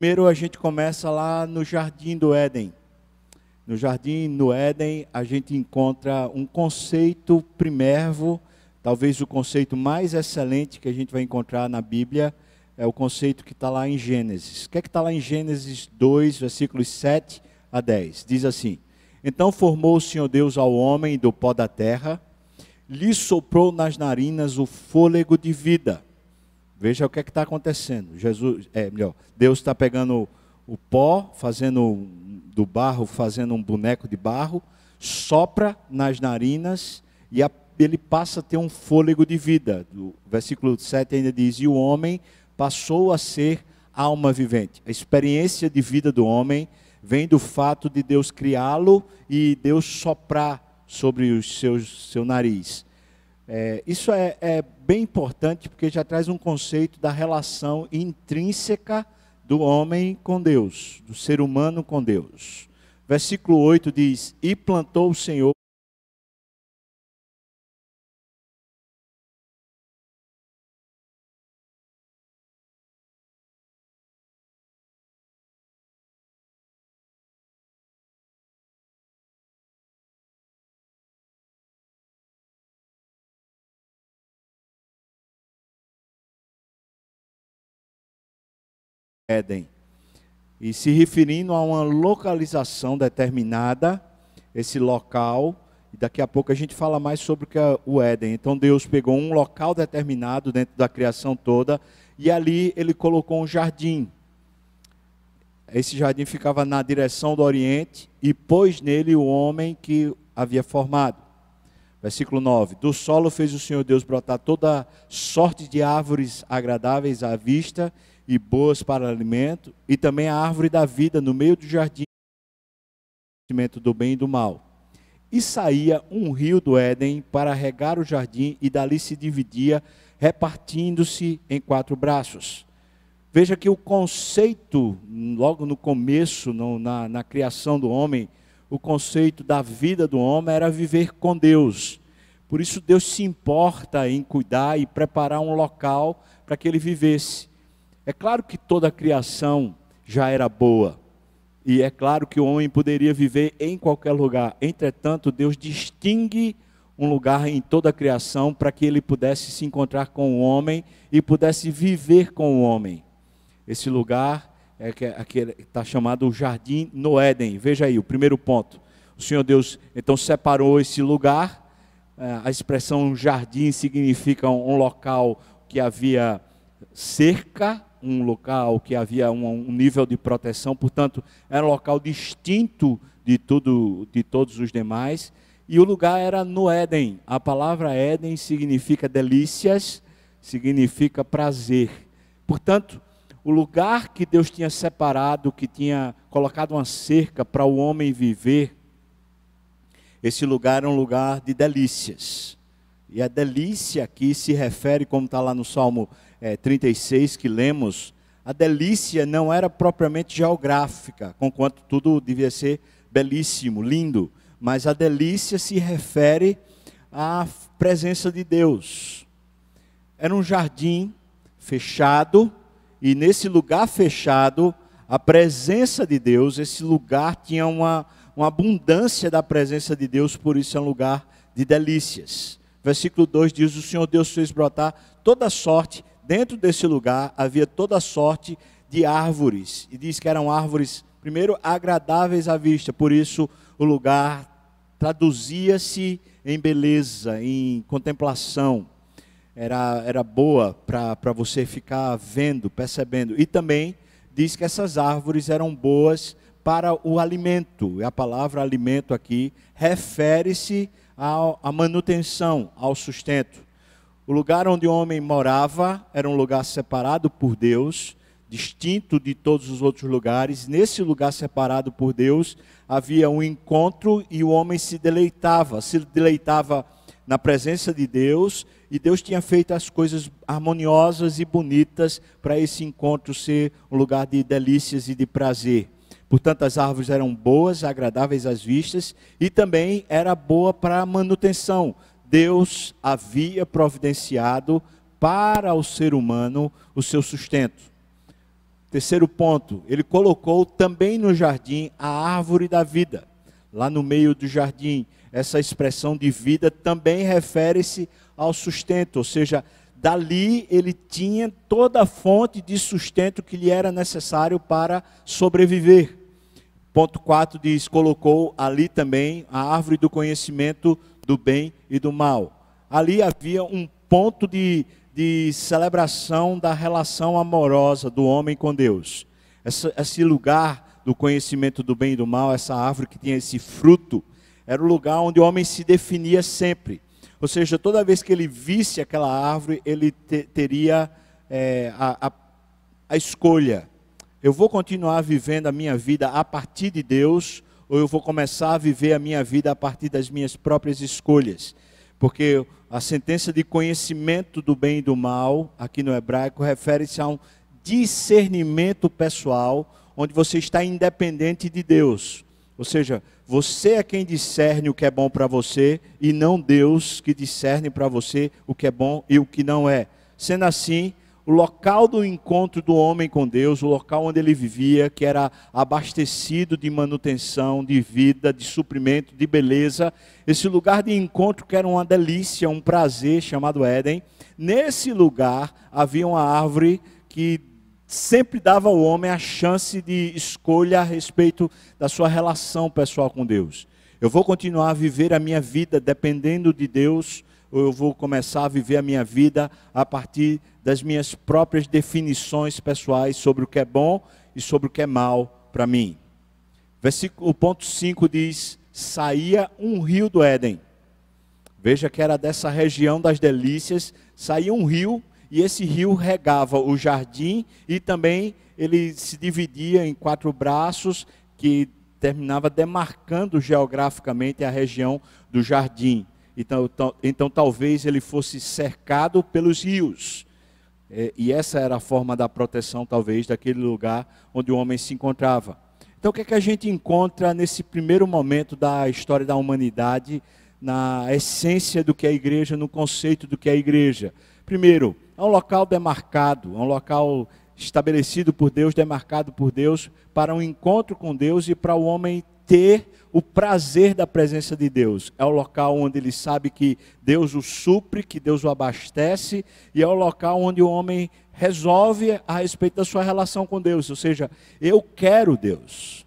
Primeiro a gente começa lá no Jardim do Éden. No Jardim do Éden a gente encontra um conceito primervo, talvez o conceito mais excelente que a gente vai encontrar na Bíblia, é o conceito que está lá em Gênesis. O que é que está lá em Gênesis 2, versículos 7 a 10? Diz assim: Então formou o Senhor Deus ao homem do pó da terra, lhe soprou nas narinas o fôlego de vida Veja o que é está acontecendo. Jesus, é melhor, Deus está pegando o pó, fazendo do barro, fazendo um boneco de barro, sopra nas narinas e a, ele passa a ter um fôlego de vida. O versículo 7 ainda diz: E o homem passou a ser alma vivente. A experiência de vida do homem vem do fato de Deus criá-lo e Deus soprar sobre o seu, seu nariz. É, isso é, é bem importante porque já traz um conceito da relação intrínseca do homem com Deus, do ser humano com Deus. Versículo 8 diz: E plantou o Senhor Éden. E se referindo a uma localização determinada, esse local, e daqui a pouco a gente fala mais sobre o é Éden. Então Deus pegou um local determinado dentro da criação toda, e ali ele colocou um jardim. Esse jardim ficava na direção do Oriente, e pôs nele o homem que havia formado. Versículo 9: Do solo fez o Senhor Deus brotar toda sorte de árvores agradáveis à vista e boas para alimento, e também a árvore da vida no meio do jardim, do bem e do mal. E saía um rio do Éden para regar o jardim, e dali se dividia, repartindo-se em quatro braços. Veja que o conceito, logo no começo, no, na, na criação do homem, o conceito da vida do homem era viver com Deus. Por isso Deus se importa em cuidar e preparar um local para que ele vivesse. É claro que toda a criação já era boa. E é claro que o homem poderia viver em qualquer lugar. Entretanto, Deus distingue um lugar em toda a criação para que ele pudesse se encontrar com o homem e pudesse viver com o homem. Esse lugar é que é está chamado o Jardim no Éden. Veja aí o primeiro ponto. O Senhor Deus então separou esse lugar. É, a expressão jardim significa um local que havia cerca um local que havia um, um, nível de proteção, portanto, era um local distinto de, tudo, de todos os demais. E o lugar era no Éden. A palavra Éden significa delícias, significa prazer. Portanto, o lugar que Deus tinha separado, que tinha colocado uma cerca para o homem viver, esse lugar era um lugar de delícias. E a delícia aqui se refere, como está lá no Salmo é, 36 que lemos, a delícia não era propriamente geográfica, conquanto tudo devia ser belíssimo, lindo, mas a delícia se refere à presença de Deus. Era um jardim fechado, e nesse lugar fechado, a presença de Deus, esse lugar tinha uma, uma abundância da presença de Deus, por isso é um lugar de delícias. Versículo 2 diz: O Senhor Deus fez brotar toda sorte dentro desse lugar havia toda sorte de árvores. E diz que eram árvores, primeiro, agradáveis à vista, por isso o lugar traduzia-se em beleza, em contemplação. Era, era boa para você ficar vendo, percebendo. E também diz que essas árvores eram boas para o alimento. E a palavra alimento aqui refere-se à manutenção, ao sustento. O lugar onde o homem morava era um lugar separado por Deus, distinto de todos os outros lugares. Nesse lugar separado por Deus havia um encontro e o homem se deleitava, se deleitava na presença de Deus, e Deus tinha feito as coisas harmoniosas e bonitas para esse encontro ser um lugar de delícias e de prazer. Portanto, as árvores eram boas, agradáveis às vistas, e também era boa para a manutenção. Deus havia providenciado para o ser humano o seu sustento. Terceiro ponto, ele colocou também no jardim a árvore da vida. Lá no meio do jardim, essa expressão de vida também refere-se ao sustento, ou seja, dali ele tinha toda a fonte de sustento que lhe era necessário para sobreviver. Ponto 4 diz: colocou ali também a árvore do conhecimento do bem e do mal. Ali havia um ponto de de celebração da relação amorosa do homem com Deus. Esse, lugar do conhecimento do bem e do mal, essa árvore que tinha esse fruto, era o lugar onde o homem se definia sempre. Ou seja, toda vez que ele visse aquela árvore, ele te, teria é, a, a, a escolha: eu vou continuar vivendo a minha vida a partir de Deus, ou eu vou começar a viver a minha vida a partir das minhas próprias escolhas. Porque a sentença de conhecimento do bem e do mal, aqui no hebraico, refere-se a um discernimento pessoal, onde você está independente de Deus. Ou seja, você é quem discerne o que é bom para você e não Deus que discerne para você o que é bom e o que não é. Sendo assim, o local do encontro do homem com Deus, o local onde ele vivia, que era abastecido de manutenção, de vida, de suprimento, de beleza, esse lugar de encontro que era uma delícia, um prazer, chamado Éden, nesse lugar havia uma árvore que sempre dava ao homem a chance de escolha a respeito da sua relação pessoal com Deus. Eu vou continuar a viver a minha vida dependendo de Deus, ou eu vou começar a viver a minha vida a partir das minhas próprias definições pessoais sobre o que é bom e sobre o que é mal para mim. Versículo, o ponto 5 diz: saía um rio do Éden. Veja que era dessa região das delícias, saía um rio e esse rio regava o jardim e também ele se dividia em quatro braços que terminava demarcando geograficamente a região do jardim. Então, então, talvez ele fosse cercado pelos rios. É, e essa era a forma da proteção, talvez, daquele lugar onde o homem se encontrava. Então, o que é que a gente encontra nesse primeiro momento da história da humanidade, na essência do que é a igreja, no conceito do que é a igreja? Primeiro, é um local demarcado, é um local estabelecido por Deus, demarcado por Deus, para um encontro com Deus e para o homem ter o prazer da presença de Deus. É o local onde ele sabe que Deus o supre, que Deus o abastece, e é o local onde o homem resolve a respeito da sua relação com Deus. Ou seja, eu quero Deus.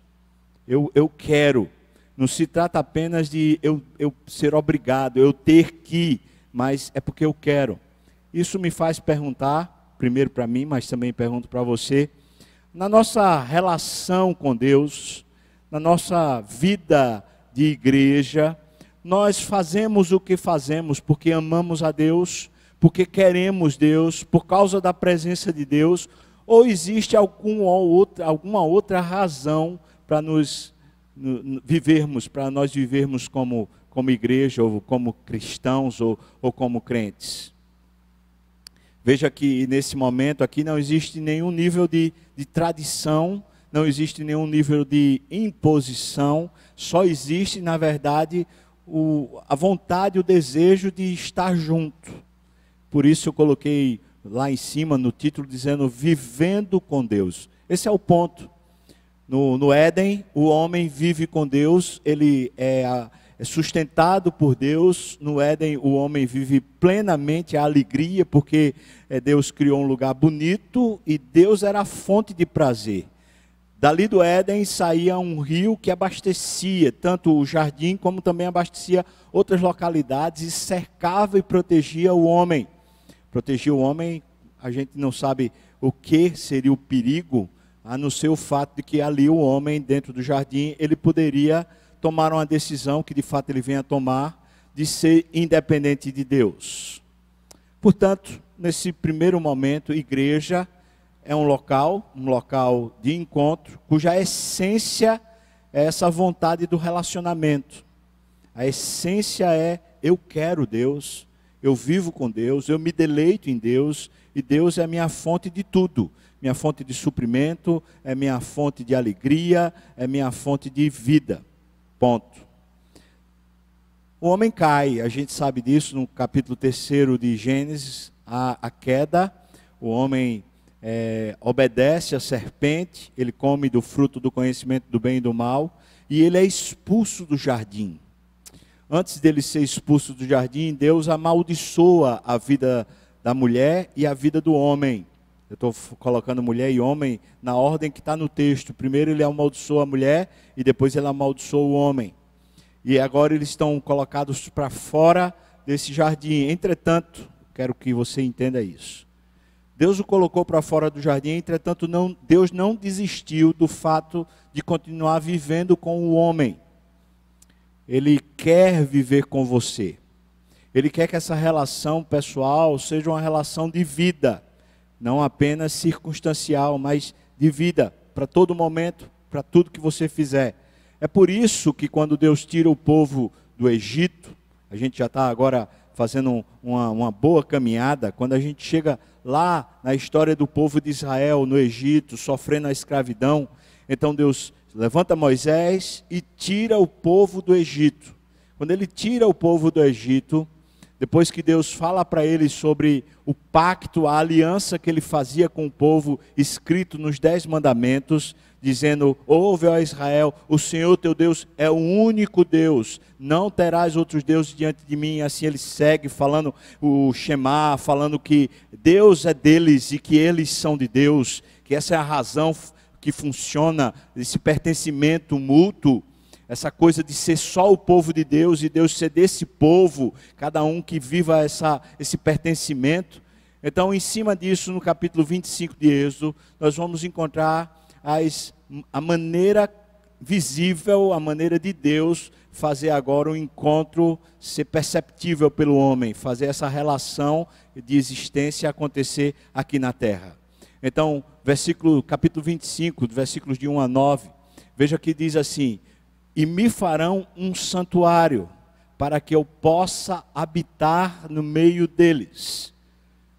Eu, eu quero. Não se trata apenas de eu, eu ser obrigado, eu ter que, mas é porque eu quero. Isso me faz perguntar, primeiro para mim, mas também pergunto para você, na nossa relação com Deus, na nossa vida de igreja, nós fazemos o que fazemos porque amamos a Deus, porque queremos Deus, por causa da presença de Deus, ou existe alguma outra, alguma outra razão para nos no, vivermos, para nós vivermos como, como igreja, ou como cristãos, ou, ou como crentes? Veja que nesse momento aqui não existe nenhum nível de, de tradição não existe nenhum nível de imposição, só existe, na verdade, o, a vontade, o desejo de estar junto. Por isso eu coloquei lá em cima no título dizendo vivendo com Deus. Esse é o ponto. No, no Éden, o homem vive com Deus, ele é, é sustentado por Deus. No Éden, o homem vive plenamente a alegria, porque é, Deus criou um lugar bonito e Deus era a fonte de prazer. Dali do Éden saía um rio que abastecia tanto o jardim como também abastecia outras localidades e cercava e protegia o homem. Protegia o homem, a gente não sabe o que seria o perigo, a não ser o fato de que ali o homem, dentro do jardim, ele poderia tomar uma decisão que de fato ele venha tomar de ser independente de Deus. Portanto, nesse primeiro momento, igreja é um local, um local de encontro, cuja essência é essa vontade do relacionamento. A essência é eu quero Deus, eu vivo com Deus, eu me deleito em Deus, e Deus é a minha fonte de tudo. Minha fonte de suprimento, é minha fonte de alegria, é minha fonte de vida. Ponto. O homem cai, a gente sabe disso no capítulo 3 de Gênesis, a, a queda, o homem é, obedece à serpente, ele come do fruto do conhecimento do bem e do mal, e ele é expulso do jardim. Antes dele ser expulso do jardim, Deus amaldiçoa a vida da mulher e a vida do homem. Eu estou colocando mulher e homem na ordem que está no texto. Primeiro ele amaldiçoa a mulher e depois ele amaldiçoa o homem. E agora eles estão colocados para fora desse jardim. Entretanto, quero que você entenda isso. Deus o colocou para fora do jardim, entretanto, não, Deus não desistiu do fato de continuar vivendo com o homem. Ele quer viver com você. Ele quer que essa relação pessoal seja uma relação de vida, não apenas circunstancial, mas de vida, para todo momento, para tudo que você fizer. É por isso que quando Deus tira o povo do Egito, a gente já está agora fazendo uma, uma boa caminhada, quando a gente chega lá na história do povo de Israel no Egito, sofrendo a escravidão, então Deus levanta Moisés e tira o povo do Egito. Quando ele tira o povo do Egito, depois que Deus fala para ele sobre o pacto, a aliança que ele fazia com o povo, escrito nos Dez Mandamentos, dizendo: Ouve, ó Israel, o Senhor teu Deus é o único Deus, não terás outros deuses diante de mim. Assim ele segue falando o Shema, falando que Deus é deles e que eles são de Deus, que essa é a razão que funciona, esse pertencimento mútuo essa coisa de ser só o povo de Deus e Deus ser desse povo, cada um que viva essa, esse pertencimento. Então, em cima disso, no capítulo 25 de Êxodo, nós vamos encontrar as, a maneira visível, a maneira de Deus fazer agora o encontro ser perceptível pelo homem, fazer essa relação de existência acontecer aqui na terra. Então, versículo, capítulo 25, versículos de 1 a 9, veja que diz assim: e me farão um santuário, para que eu possa habitar no meio deles.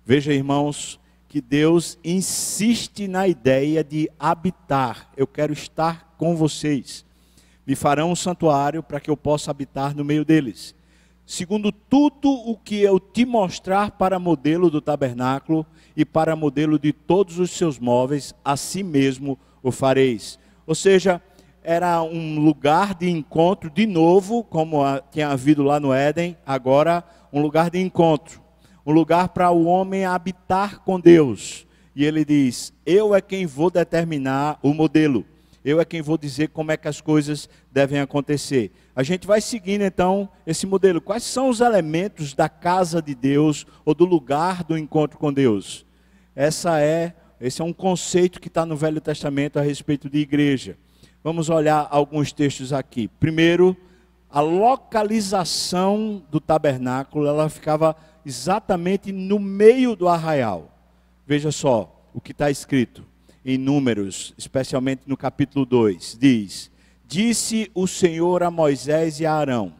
Veja, irmãos, que Deus insiste na ideia de habitar. Eu quero estar com vocês. Me farão um santuário para que eu possa habitar no meio deles. Segundo tudo o que eu te mostrar para modelo do tabernáculo e para modelo de todos os seus móveis, assim mesmo o fareis. Ou seja, era um lugar de encontro, de novo, como tinha havido lá no Éden, agora um lugar de encontro, um lugar para o homem habitar com Deus. E ele diz: Eu é quem vou determinar o modelo, eu é quem vou dizer como é que as coisas devem acontecer. A gente vai seguindo então esse modelo. Quais são os elementos da casa de Deus ou do lugar do encontro com Deus? Essa é, esse é um conceito que está no Velho Testamento a respeito de igreja. Vamos olhar alguns textos aqui. Primeiro, a localização do tabernáculo, ela ficava exatamente no meio do arraial. Veja só o que está escrito em Números, especialmente no capítulo 2. Diz: Disse o Senhor a Moisés e a Arão: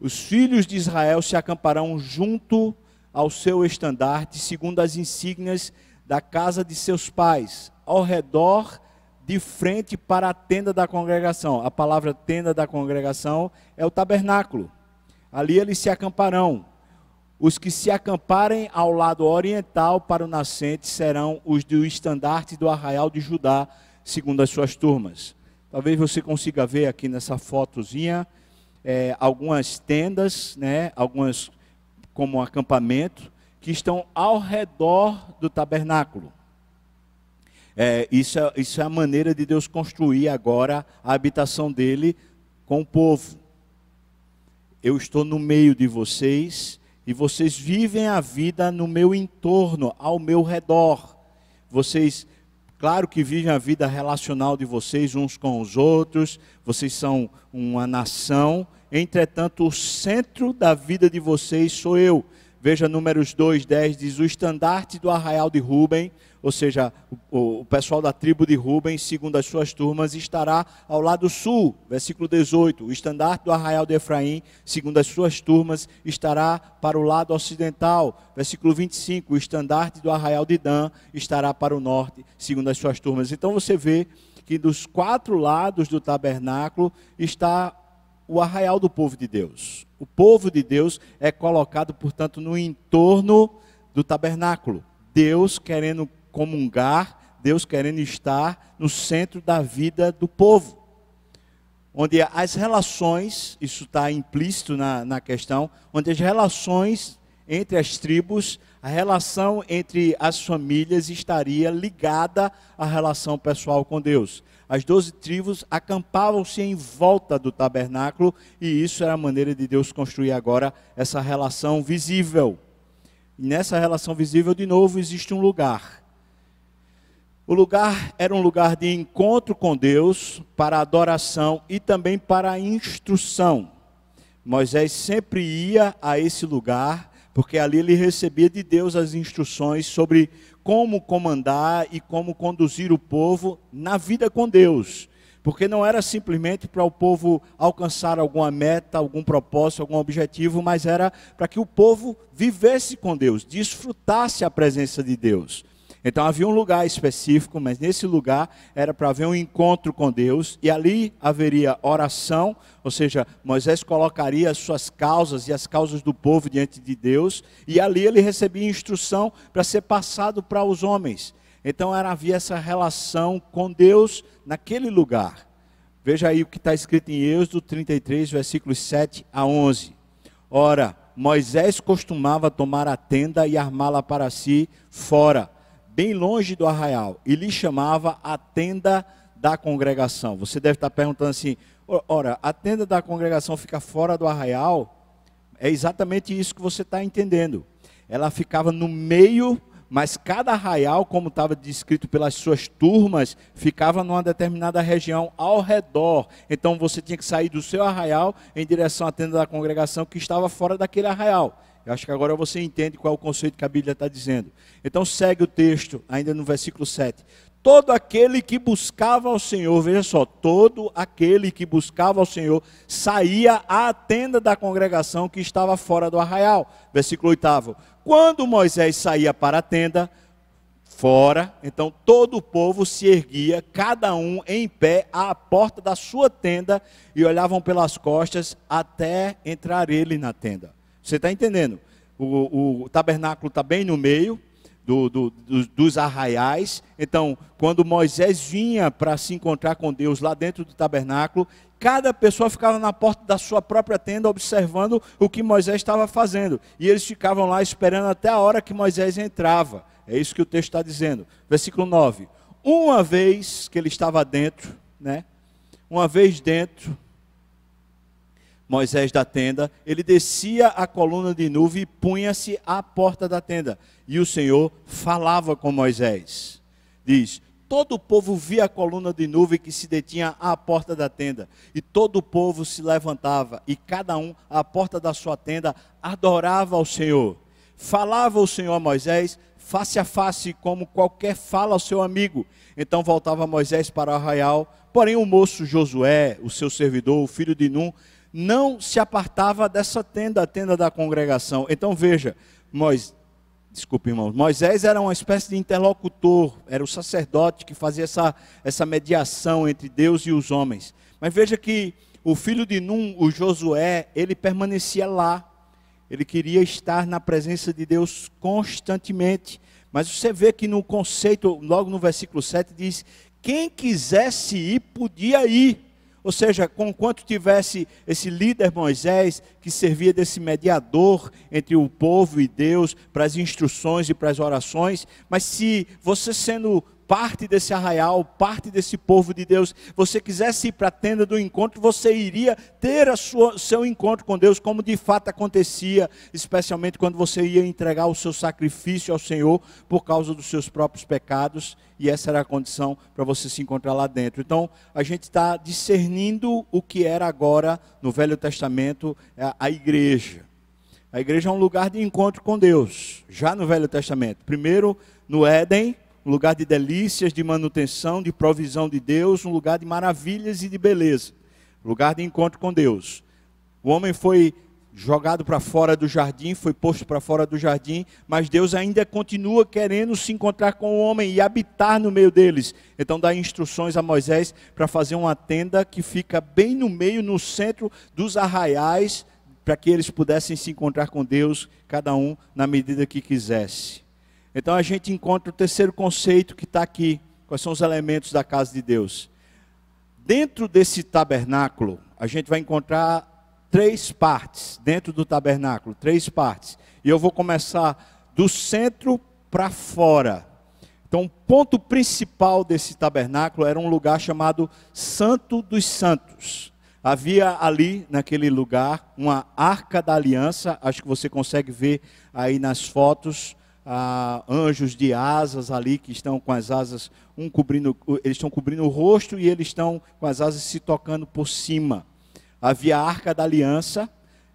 Os filhos de Israel se acamparão junto ao seu estandarte, segundo as insígnias da casa de seus pais, ao redor de frente para a tenda da congregação. A palavra tenda da congregação é o tabernáculo. Ali eles se acamparão. Os que se acamparem ao lado oriental para o nascente serão os do estandarte do arraial de Judá, segundo as suas turmas. Talvez você consiga ver aqui nessa fotozinha é, algumas tendas, né, algumas como um acampamento, que estão ao redor do tabernáculo. É, isso, é, isso é a maneira de Deus construir agora a habitação dele com o povo. Eu estou no meio de vocês e vocês vivem a vida no meu entorno, ao meu redor. Vocês, claro que vivem a vida relacional de vocês uns com os outros, vocês são uma nação, entretanto, o centro da vida de vocês sou eu. Veja Números 2, 10, diz: O estandarte do arraial de Ruben ou seja, o, o, pessoal da tribo de Ruben, segundo as suas turmas, estará ao lado sul, versículo 18. O estandarte do arraial de Efraim, segundo as suas turmas, estará para o lado ocidental, versículo 25. O estandarte do arraial de Dan estará para o norte, segundo as suas turmas. Então você vê que dos quatro lados do tabernáculo está o arraial do povo de Deus. O povo de Deus é colocado, portanto, no entorno do tabernáculo. Deus querendo comungar, Deus querendo estar no centro da vida do povo. Onde as relações, isso está implícito na, na questão, onde as relações entre as tribos, a relação entre as famílias estaria ligada à relação pessoal com Deus. As doze tribos acampavam-se em volta do tabernáculo e isso era a maneira de Deus construir agora essa relação visível. E nessa relação visível, de novo, existe um lugar o lugar era um lugar de encontro com Deus, para adoração e também para instrução. Moisés sempre ia a esse lugar, porque ali ele recebia de Deus as instruções sobre como comandar e como conduzir o povo na vida com Deus. Porque não era simplesmente para o povo alcançar alguma meta, algum propósito, algum objetivo, mas era para que o povo vivesse com Deus, desfrutasse a presença de Deus. Então havia um lugar específico, mas nesse lugar era para haver um encontro com Deus, e ali haveria oração, ou seja, Moisés colocaria as suas causas e as causas do povo diante de Deus, e ali ele recebia instrução para ser passado para os homens. Então era, havia essa relação com Deus naquele lugar. Veja aí o que está escrito em Êxodo 33, versículos 7 a 11. Ora, Moisés costumava tomar a tenda e armá-la para si fora bem longe do arraial, e lhe chamava a tenda da congregação. Você deve estar perguntando assim: ora, a tenda da congregação fica fora do arraial? É exatamente isso que você está entendendo. Ela ficava no meio, mas cada arraial, como estava descrito pelas suas turmas, ficava numa determinada região ao redor. Então você tinha que sair do seu arraial em direção à tenda da congregação que estava fora daquele arraial. Eu acho que agora você entende qual é o conceito que a Bíblia está dizendo. Então segue o texto, ainda no versículo 7. Todo aquele que buscava ao Senhor, veja só, todo aquele que buscava ao Senhor saía à tenda da congregação que estava fora do arraial. Versículo 8. Quando Moisés saía para a tenda, fora, então todo o povo se erguia, cada um em pé, à porta da sua tenda, e olhavam pelas costas até entrar ele na tenda. Você está entendendo? O, o tabernáculo está bem no meio do, do, do, dos arraiais. Então, quando Moisés vinha para se encontrar com Deus lá dentro do tabernáculo, cada pessoa ficava na porta da sua própria tenda observando o que Moisés estava fazendo. E eles ficavam lá esperando até a hora que Moisés entrava. É isso que o texto está dizendo. Versículo 9. Uma vez que ele estava dentro, né? Uma vez dentro, Moisés da tenda, ele descia a coluna de nuvem e punha-se à porta da tenda. E o Senhor falava com Moisés. Diz: Todo o povo via a coluna de nuvem que se detinha à porta da tenda, e todo o povo se levantava, e cada um à porta da sua tenda adorava ao Senhor. Falava o Senhor a Moisés, face a face, como qualquer fala ao seu amigo. Então voltava Moisés para o arraial, porém o moço Josué, o seu servidor, o filho de Num, não se apartava dessa tenda, a tenda da congregação. Então veja, Moisés, desculpe irmãos, Moisés era uma espécie de interlocutor, era o sacerdote que fazia essa, essa mediação entre Deus e os homens. Mas veja que o filho de Num, o Josué, ele permanecia lá. Ele queria estar na presença de Deus constantemente. Mas você vê que no conceito, logo no versículo 7, diz: quem quisesse ir, podia ir. Ou seja, conquanto tivesse esse líder Moisés, que servia desse mediador entre o povo e Deus, para as instruções e para as orações, mas se você sendo parte desse arraial, parte desse povo de Deus, você quisesse ir para a tenda do encontro, você iria ter sua, seu encontro com Deus, como de fato acontecia, especialmente quando você ia entregar o seu sacrifício ao Senhor por causa dos seus próprios pecados, e essa era a condição para você se encontrar lá dentro. Então, a gente está discernindo o que era agora no Velho Testamento a, a igreja. A igreja é um lugar de encontro com Deus, já no Velho Testamento. Primeiro, no Éden, um lugar de delícias, de manutenção, de provisão de Deus, um lugar de maravilhas e de beleza, lugar de encontro com Deus. O homem foi jogado para fora do jardim, foi posto para fora do jardim, mas Deus ainda continua querendo se encontrar com o homem e habitar no meio deles. Então dá instruções a Moisés para fazer uma tenda que fica bem no meio, no centro dos arraiais, para que eles pudessem se encontrar com Deus, cada um na medida que quisesse. Então a gente encontra o terceiro conceito que está aqui. Quais são os elementos da casa de Deus? Dentro desse tabernáculo, a gente vai encontrar três partes dentro do tabernáculo, três partes. E eu vou começar do centro para fora. Então, o ponto principal desse tabernáculo era um lugar chamado Santo dos Santos. Havia ali, naquele lugar, uma arca da aliança, acho que você consegue ver aí nas fotos, ah, anjos de asas ali que estão com as asas, um cobrindo, eles estão cobrindo o rosto e eles estão com as asas se tocando por cima. Havia a arca da aliança,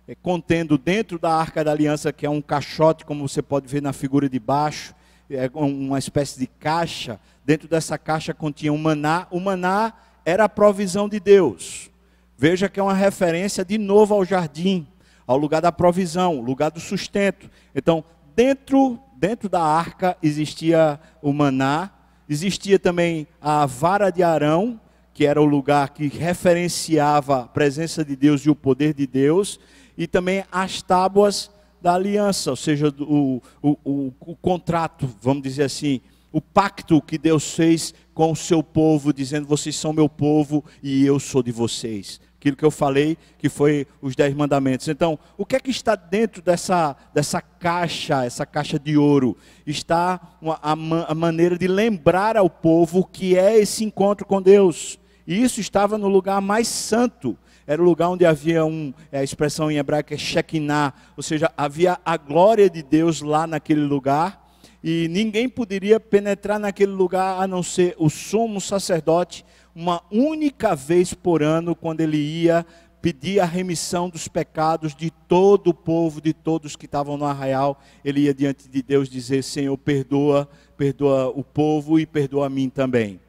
eh, contendo dentro da arca da aliança, que é um caixote, como você pode ver na figura de baixo, é uma espécie de caixa. Dentro dessa caixa continha um maná. O maná era a provisão de Deus. Veja que é uma referência de novo ao jardim, ao lugar da provisão, lugar do sustento. Então, dentro dentro da arca existia o maná, existia também a vara de Arão, que era o lugar que referenciava a presença de Deus e o poder de Deus, e também as tábuas da aliança, ou seja, o, o, o, o contrato, vamos dizer assim, o pacto que Deus fez com o seu povo, dizendo: vocês são meu povo e eu sou de vocês aquilo que eu falei, que foi os dez mandamentos. Então, o que é que está dentro dessa, dessa caixa, essa caixa de ouro? Está uma, a, a maneira de lembrar ao povo que é esse encontro com Deus. E isso estava no lugar mais santo. Era o lugar onde havia um, é a expressão em hebraico é Shekinah, ou seja, havia a glória de Deus lá naquele lugar e ninguém poderia penetrar naquele lugar a não ser o sumo sacerdote uma única vez por ano, quando ele ia pedir a remissão dos pecados de todo o povo, de todos que estavam no arraial, ele ia diante de Deus dizer: Senhor, perdoa, perdoa o povo e perdoa a mim também.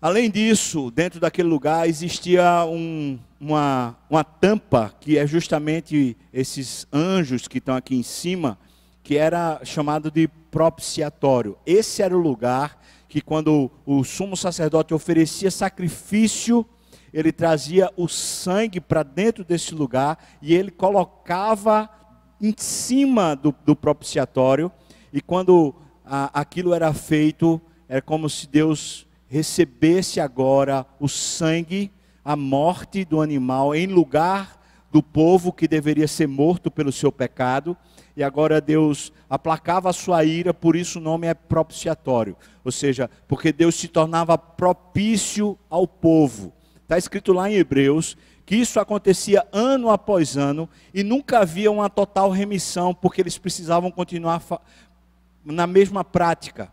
Além disso, dentro daquele lugar existia um, uma, uma tampa, que é justamente esses anjos que estão aqui em cima, que era chamado de propiciatório. Esse era o lugar que quando o sumo sacerdote oferecia sacrifício, ele trazia o sangue para dentro desse lugar e ele colocava em cima do, do propiciatório. E quando a, aquilo era feito, era como se Deus recebesse agora o sangue, a morte do animal, em lugar do povo que deveria ser morto pelo seu pecado e agora Deus aplacava a sua ira, por isso o nome é propiciatório. Ou seja, porque Deus se tornava propício ao povo. Está escrito lá em Hebreus que isso acontecia ano após ano e nunca havia uma total remissão, porque eles precisavam continuar na mesma prática.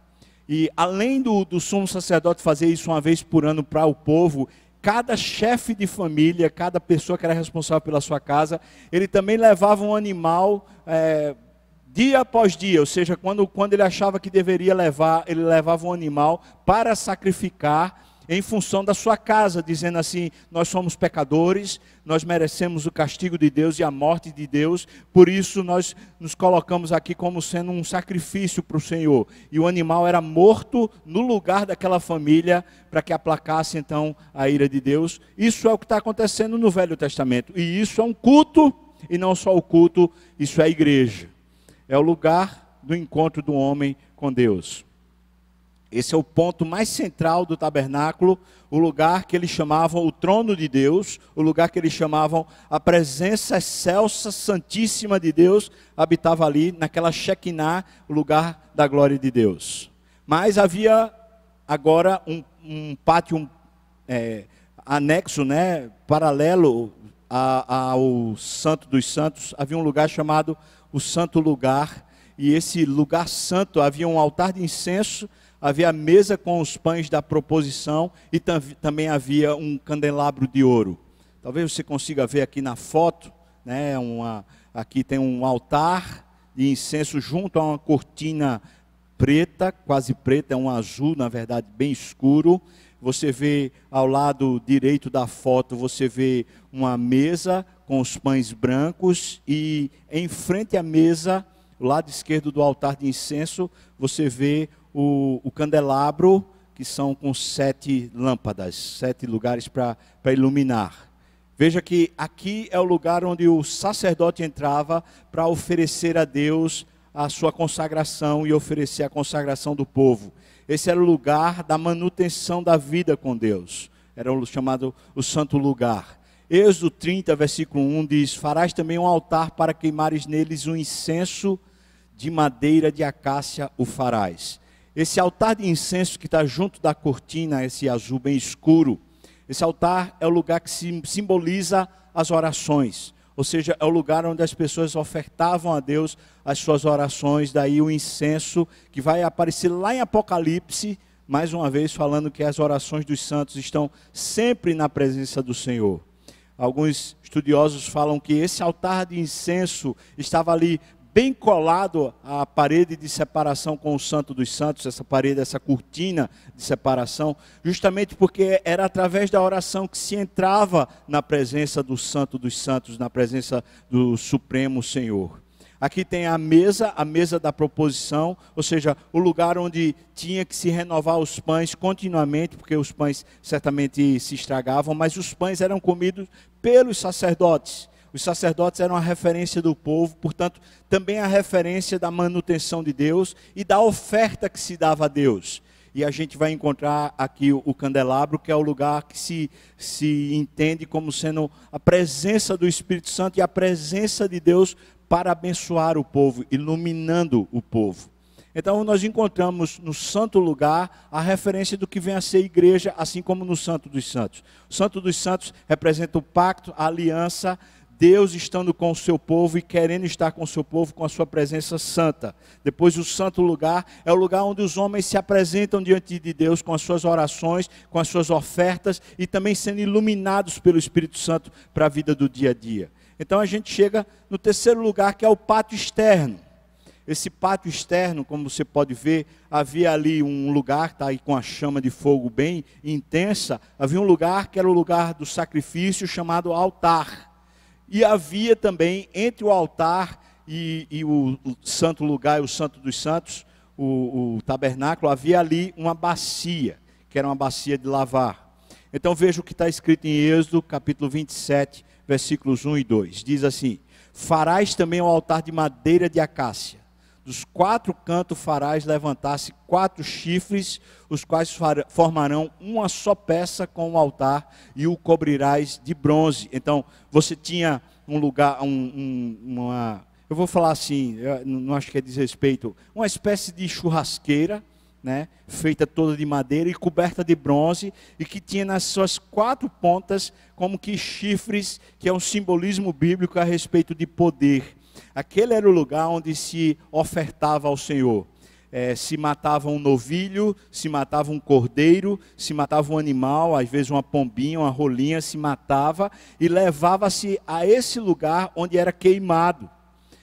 E além do, do sumo sacerdote fazer isso uma vez por ano para o povo, cada chefe de família, cada pessoa que era responsável pela sua casa, ele também levava um animal é, dia após dia, ou seja, quando, quando ele achava que deveria levar, ele levava um animal para sacrificar em função da sua casa, dizendo assim: nós somos pecadores, nós merecemos o castigo de Deus e a morte de Deus, por isso nós nos colocamos aqui como sendo um sacrifício para o Senhor. E o animal era morto no lugar daquela família para que aplacasse então a ira de Deus. Isso é o que está acontecendo no Velho Testamento, e isso é um culto, e não só o culto, isso é a igreja, é o lugar do encontro do homem com Deus. Esse é o ponto mais central do tabernáculo, o lugar que eles chamavam o trono de Deus, o lugar que eles chamavam a presença excelsa, santíssima de Deus, habitava ali, naquela Shekinah, o lugar da glória de Deus. Mas havia agora um, um pátio é, anexo, né, paralelo ao Santo dos Santos, havia um lugar chamado o Santo Lugar, e esse lugar santo havia um altar de incenso, havia a mesa com os pães da proposição e tam também havia um candelabro de ouro. Talvez você consiga ver aqui na foto, né, uma, aqui tem um altar de incenso junto a uma cortina preta, quase preta, é um azul, na verdade, bem escuro. Você vê ao lado direito da foto, você vê uma mesa com os pães brancos e em frente à mesa, do lado esquerdo do altar de incenso, você vê o, o candelabro, que são com sete lâmpadas, sete lugares para iluminar. Veja que aqui é o lugar onde o sacerdote entrava para oferecer a Deus a sua consagração e oferecer a consagração do povo. Esse era o lugar da manutenção da vida com Deus. Era o chamado o santo lugar. Êxodo 30, versículo 1 diz: Farás também um altar para queimares neles um incenso de madeira de acácia, o farás. Esse altar de incenso que está junto da cortina, esse azul bem escuro, esse altar é o lugar que simboliza as orações. Ou seja, é o lugar onde as pessoas ofertavam a Deus as suas orações, daí o incenso que vai aparecer lá em Apocalipse, mais uma vez falando que as orações dos santos estão sempre na presença do Senhor. Alguns estudiosos falam que esse altar de incenso estava ali bem colado à parede de separação com o Santo dos Santos, essa parede, essa cortina de separação, justamente porque era através da oração que se entrava na presença do Santo dos Santos, na presença do Supremo Senhor. Aqui tem a mesa, a mesa da proposição, ou seja, o lugar onde tinha que se renovar os pães continuamente, porque os pães certamente se estragavam, mas os pães eram comidos pelos sacerdotes. Os sacerdotes eram a referência do povo, portanto, também a referência da manutenção de Deus e da oferta que se dava a Deus. E a gente vai encontrar aqui o candelabro, que é o lugar que se, se entende como sendo a presença do Espírito Santo e a presença de Deus para abençoar o povo, iluminando o povo. Então nós encontramos no santo lugar a referência do que vem a ser igreja, assim como no Santo dos Santos. O Santo dos Santos representa o pacto, a aliança, Deus estando com o seu povo e querendo estar com o seu povo com a sua presença santa. Depois, o santo lugar é o lugar onde os homens se apresentam diante de Deus com as suas orações, com as suas ofertas e também sendo iluminados pelo Espírito Santo para a vida do dia a dia. Então, a gente chega no terceiro lugar, que é o pátio externo. Esse pátio externo, como você pode ver, havia ali um lugar, está aí com a chama de fogo bem intensa. Havia um lugar que era o lugar do sacrifício, chamado altar. E havia também entre o altar e, e o, o, santo lugar o santo dos santos, o, o tabernáculo, havia ali uma bacia, que era uma bacia de lavar. Então veja o que está escrito em Êxodo, capítulo 27, versículos 1 e 2. Diz assim: Farás também um altar de madeira de acácia. Dos quatro cantos farás levantar-se quatro chifres, os quais formarão uma só peça com o altar, e o cobrirás de bronze. Então, você tinha um lugar, um, um, uma. Eu vou falar assim, não acho que é desrespeito, uma espécie de churrasqueira, né, feita toda de madeira e coberta de bronze, e que tinha nas suas quatro pontas como que chifres, que é um simbolismo bíblico a respeito de poder. Aquele era o lugar onde se ofertava ao Senhor. É, se matava um novilho, se matava um cordeiro, se matava um animal, às vezes uma pombinha, uma rolinha, se matava e levava-se a esse lugar onde era queimado.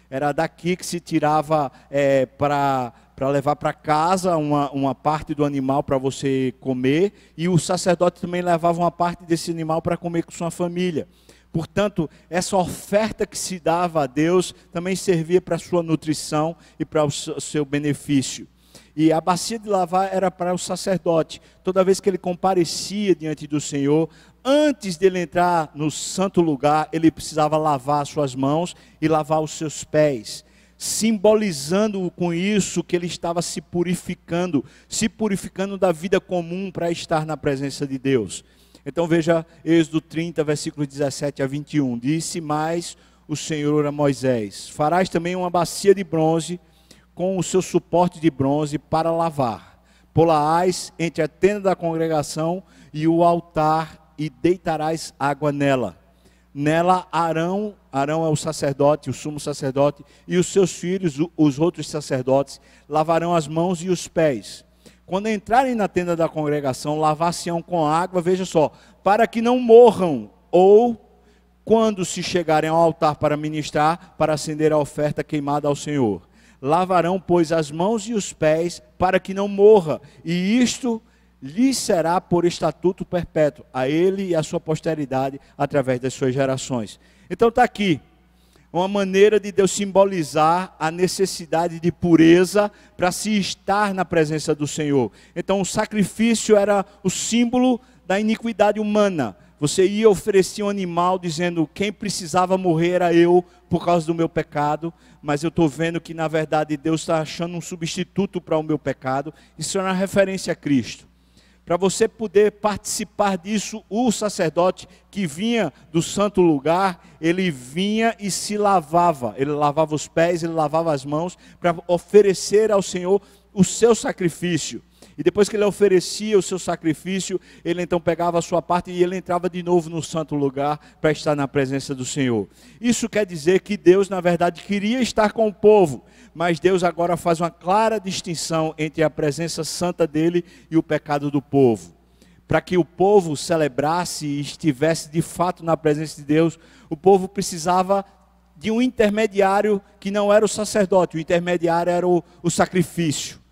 Era daqui que se tirava é, para para levar para casa uma, uma parte do animal para você comer, e o sacerdote também levava uma parte desse animal para comer com sua família. Portanto, essa oferta que se dava a Deus também servia para a sua nutrição e para o seu benefício. E a bacia de lavar era para o sacerdote. Toda vez que ele comparecia diante do Senhor, antes dele entrar no santo lugar, ele precisava lavar suas mãos e lavar os seus pés, simbolizando com isso que ele estava se purificando, se purificando da vida comum para estar na presença de Deus. Então veja Êxodo 30, versículos 17 a 21. Disse mais o Senhor a Moisés: Farás também uma bacia de bronze com o seu suporte de bronze para lavar. Polaás entre a tenda da congregação e o altar e deitarás água nela. Nela Arão, Arão é o sacerdote, o sumo sacerdote, e os seus filhos, os outros sacerdotes, lavarão as mãos e os pés quando entrarem na tenda da congregação, lavar-se-ão com água, veja só, para que não morram, ou quando se chegarem ao altar para ministrar, para acender a oferta queimada ao Senhor. Lavarão, pois, as mãos e os pés, para que não morra, e isto lhe será por estatuto perpétuo, a ele e a sua posteridade, através das suas gerações. Então está aqui, uma maneira de Deus simbolizar a necessidade de pureza para se estar na presença do Senhor. Então, o sacrifício era o símbolo da iniquidade humana, você ia oferecer um animal dizendo quem precisava morrer era eu por causa do meu pecado, mas eu estou vendo que na verdade Deus está achando um substituto para o meu pecado. Isso é uma referência a Cristo. Para você poder participar disso, o sacerdote que vinha do santo lugar, ele vinha e se lavava. Ele lavava os pés, ele lavava as mãos para oferecer ao Senhor o seu sacrifício. E depois que ele oferecia o seu sacrifício, ele então pegava a sua parte e ele entrava de novo no santo lugar para estar na presença do Senhor. Isso quer dizer que Deus, na verdade, queria estar com o povo, mas Deus agora faz uma clara distinção entre a presença santa dele e o pecado do povo. Para que o povo celebrasse e estivesse de fato na presença de Deus, o povo precisava de um intermediário que não era o sacerdote, o intermediário era o, o sacrifício.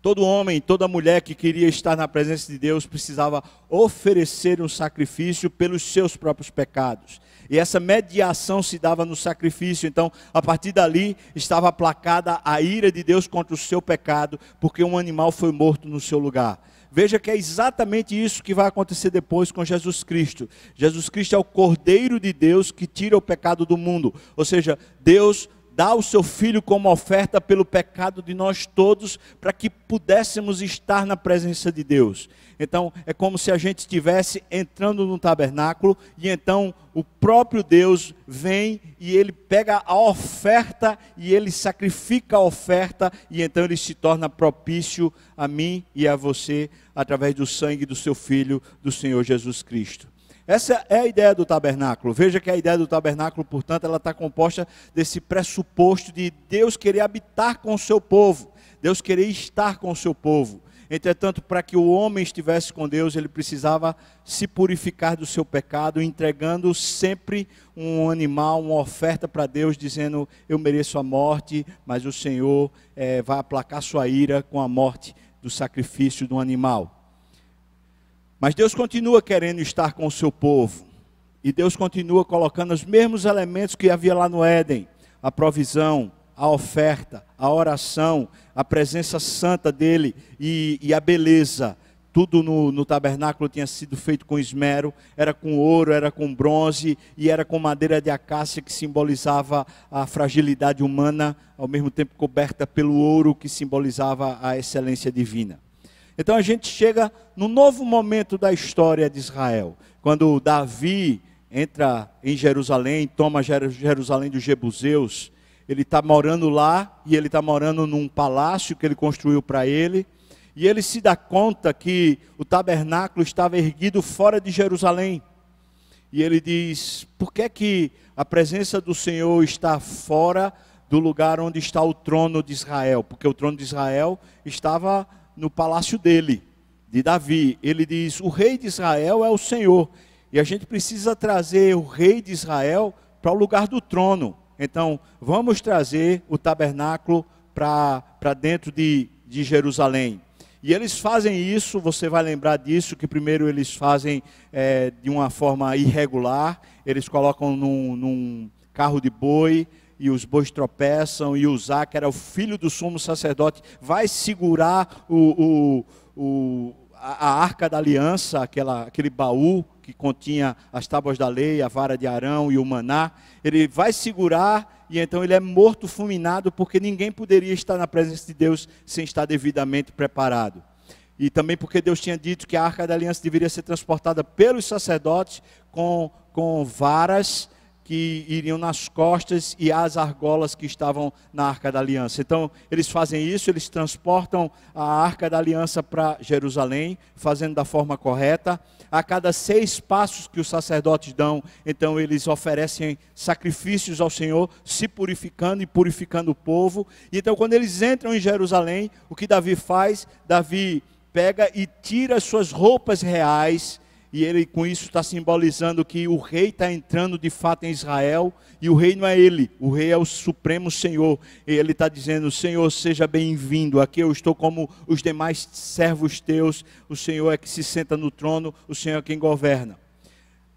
Todo homem, toda mulher que queria estar na presença de Deus precisava oferecer um sacrifício pelos seus próprios pecados. E essa mediação se dava no sacrifício. Então, a partir dali, estava aplacada a ira de Deus contra o seu pecado, porque um animal foi morto no seu lugar. Veja que é exatamente isso que vai acontecer depois com Jesus Cristo. Jesus Cristo é o Cordeiro de Deus que tira o pecado do mundo. Ou seja, Deus dá o seu filho como oferta pelo pecado de nós todos, para que pudéssemos estar na presença de Deus. Então, é como se a gente estivesse entrando no tabernáculo e então o próprio Deus vem e ele pega a oferta e ele sacrifica a oferta e então ele se torna propício a mim e a você através do sangue do seu filho, do Senhor Jesus Cristo. Essa é a ideia do tabernáculo. Veja que a ideia do tabernáculo, portanto, ela está composta desse pressuposto de Deus querer habitar com o seu povo, Deus querer estar com o seu povo. Entretanto, para que o homem estivesse com Deus, ele precisava se purificar do seu pecado, entregando sempre um animal, uma oferta para Deus, dizendo: Eu mereço a morte, mas o Senhor é, vai aplacar sua ira com a morte do sacrifício do animal. Mas Deus continua querendo estar com o seu povo. E Deus continua colocando os mesmos elementos que havia lá no Éden: a provisão, a oferta, a oração, a presença santa dele e, e a beleza. Tudo no, no, tabernáculo tinha sido feito com esmero, era com ouro, era com bronze e era com madeira de acácia que simbolizava a fragilidade humana, ao mesmo tempo coberta pelo ouro que simbolizava a excelência divina. Então a gente chega no novo momento da história de Israel, quando Davi entra em Jerusalém, toma Jerusalém dos Jebuseus, ele está morando lá e ele está morando num palácio que ele construiu para ele, e ele se dá conta que o tabernáculo estava erguido fora de Jerusalém. E ele diz: por que, que a presença do Senhor está fora do lugar onde está o trono de Israel? Porque o trono de Israel estava no palácio dele, de Davi. Ele diz: O rei de Israel é o Senhor. E a gente precisa trazer o rei de Israel para o lugar do trono. Então, vamos trazer o tabernáculo para dentro de, de Jerusalém. E eles fazem isso, você vai lembrar disso, que primeiro eles fazem é, de uma forma irregular, eles colocam num, num carro de boi, e os bois tropeçam, e Uzá, que era o filho do sumo sacerdote, vai segurar o, o, o, a, a arca da aliança, aquela, aquele baú que continha as tábuas da lei, a vara de Arão e o maná. Ele vai segurar e então ele é morto, fulminado, porque ninguém poderia estar na presença de Deus sem estar devidamente preparado. E também porque Deus tinha dito que a arca da aliança deveria ser transportada pelos sacerdotes com, com varas que iriam nas costas e as argolas que estavam na Arca da Aliança. Então, eles fazem isso, eles transportam a Arca da Aliança para Jerusalém, fazendo da forma correta. A cada seis passos que os sacerdotes dão, então eles oferecem sacrifícios ao Senhor, se purificando e purificando o povo. E então, quando eles entram em Jerusalém, o que Davi faz? Davi pega e tira as suas roupas reais e ele com isso está simbolizando que o rei está entrando de fato em Israel, e o rei não é ele, o rei é o supremo Senhor. E ele está dizendo: Senhor, seja bem-vindo. Aqui eu estou como os demais servos teus. O Senhor é que se senta no trono, o Senhor é quem governa.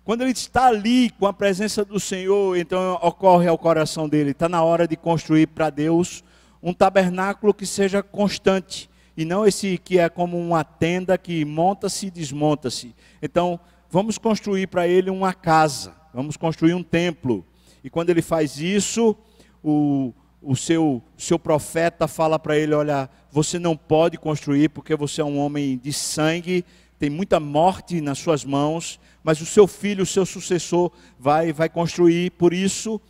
Quando ele está ali com a presença do Senhor, então ocorre ao coração dele: está na hora de construir para Deus um tabernáculo que seja constante e não esse que é como uma tenda que monta-se e desmonta-se. Então, vamos construir para ele uma casa, vamos construir um templo. E quando ele faz isso, o, o seu, seu profeta fala para ele: Olha, você não pode construir porque você é um homem de sangue, tem muita morte nas suas mãos, mas o seu filho, o seu sucessor, vai, vai construir. Por isso,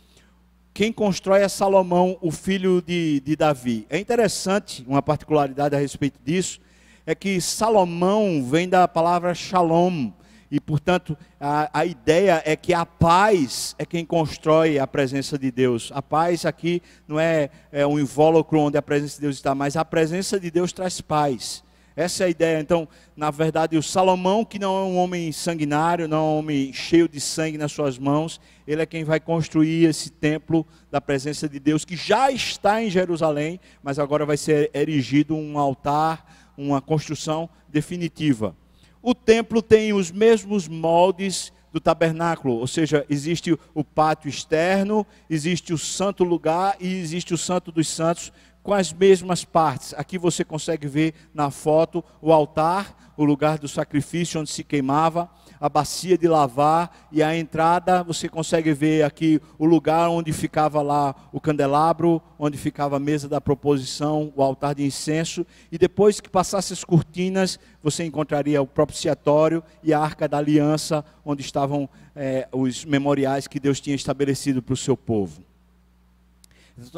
quem constrói é Salomão, o filho de, de Davi. É interessante, uma particularidade a respeito disso, é que Salomão vem da palavra shalom, e, portanto, a, a, ideia é que a paz é quem constrói a presença de Deus. A paz aqui não é, é um invólucro onde a presença de Deus está, mas a presença de Deus traz paz. Essa é a ideia. Então, na verdade, o Salomão, que não é um homem sanguinário, não é um homem cheio de sangue nas suas mãos, ele é quem vai construir esse templo da presença de Deus, que já está em Jerusalém, mas agora vai ser erigido um altar, uma construção definitiva o templo tem os mesmos moldes do tabernáculo, ou seja, existe o pátio externo, existe o santo lugar e existe o santo dos santos com as mesmas partes. Aqui você consegue ver na foto o altar, o lugar do sacrifício onde se queimava, a bacia de lavar e a entrada, você consegue ver aqui o lugar onde ficava lá o candelabro, onde ficava a mesa da proposição, o altar de incenso, e depois que passasse as cortinas, você encontraria o propiciatório e a arca da aliança, onde estavam é, os memoriais que Deus tinha estabelecido para o seu povo.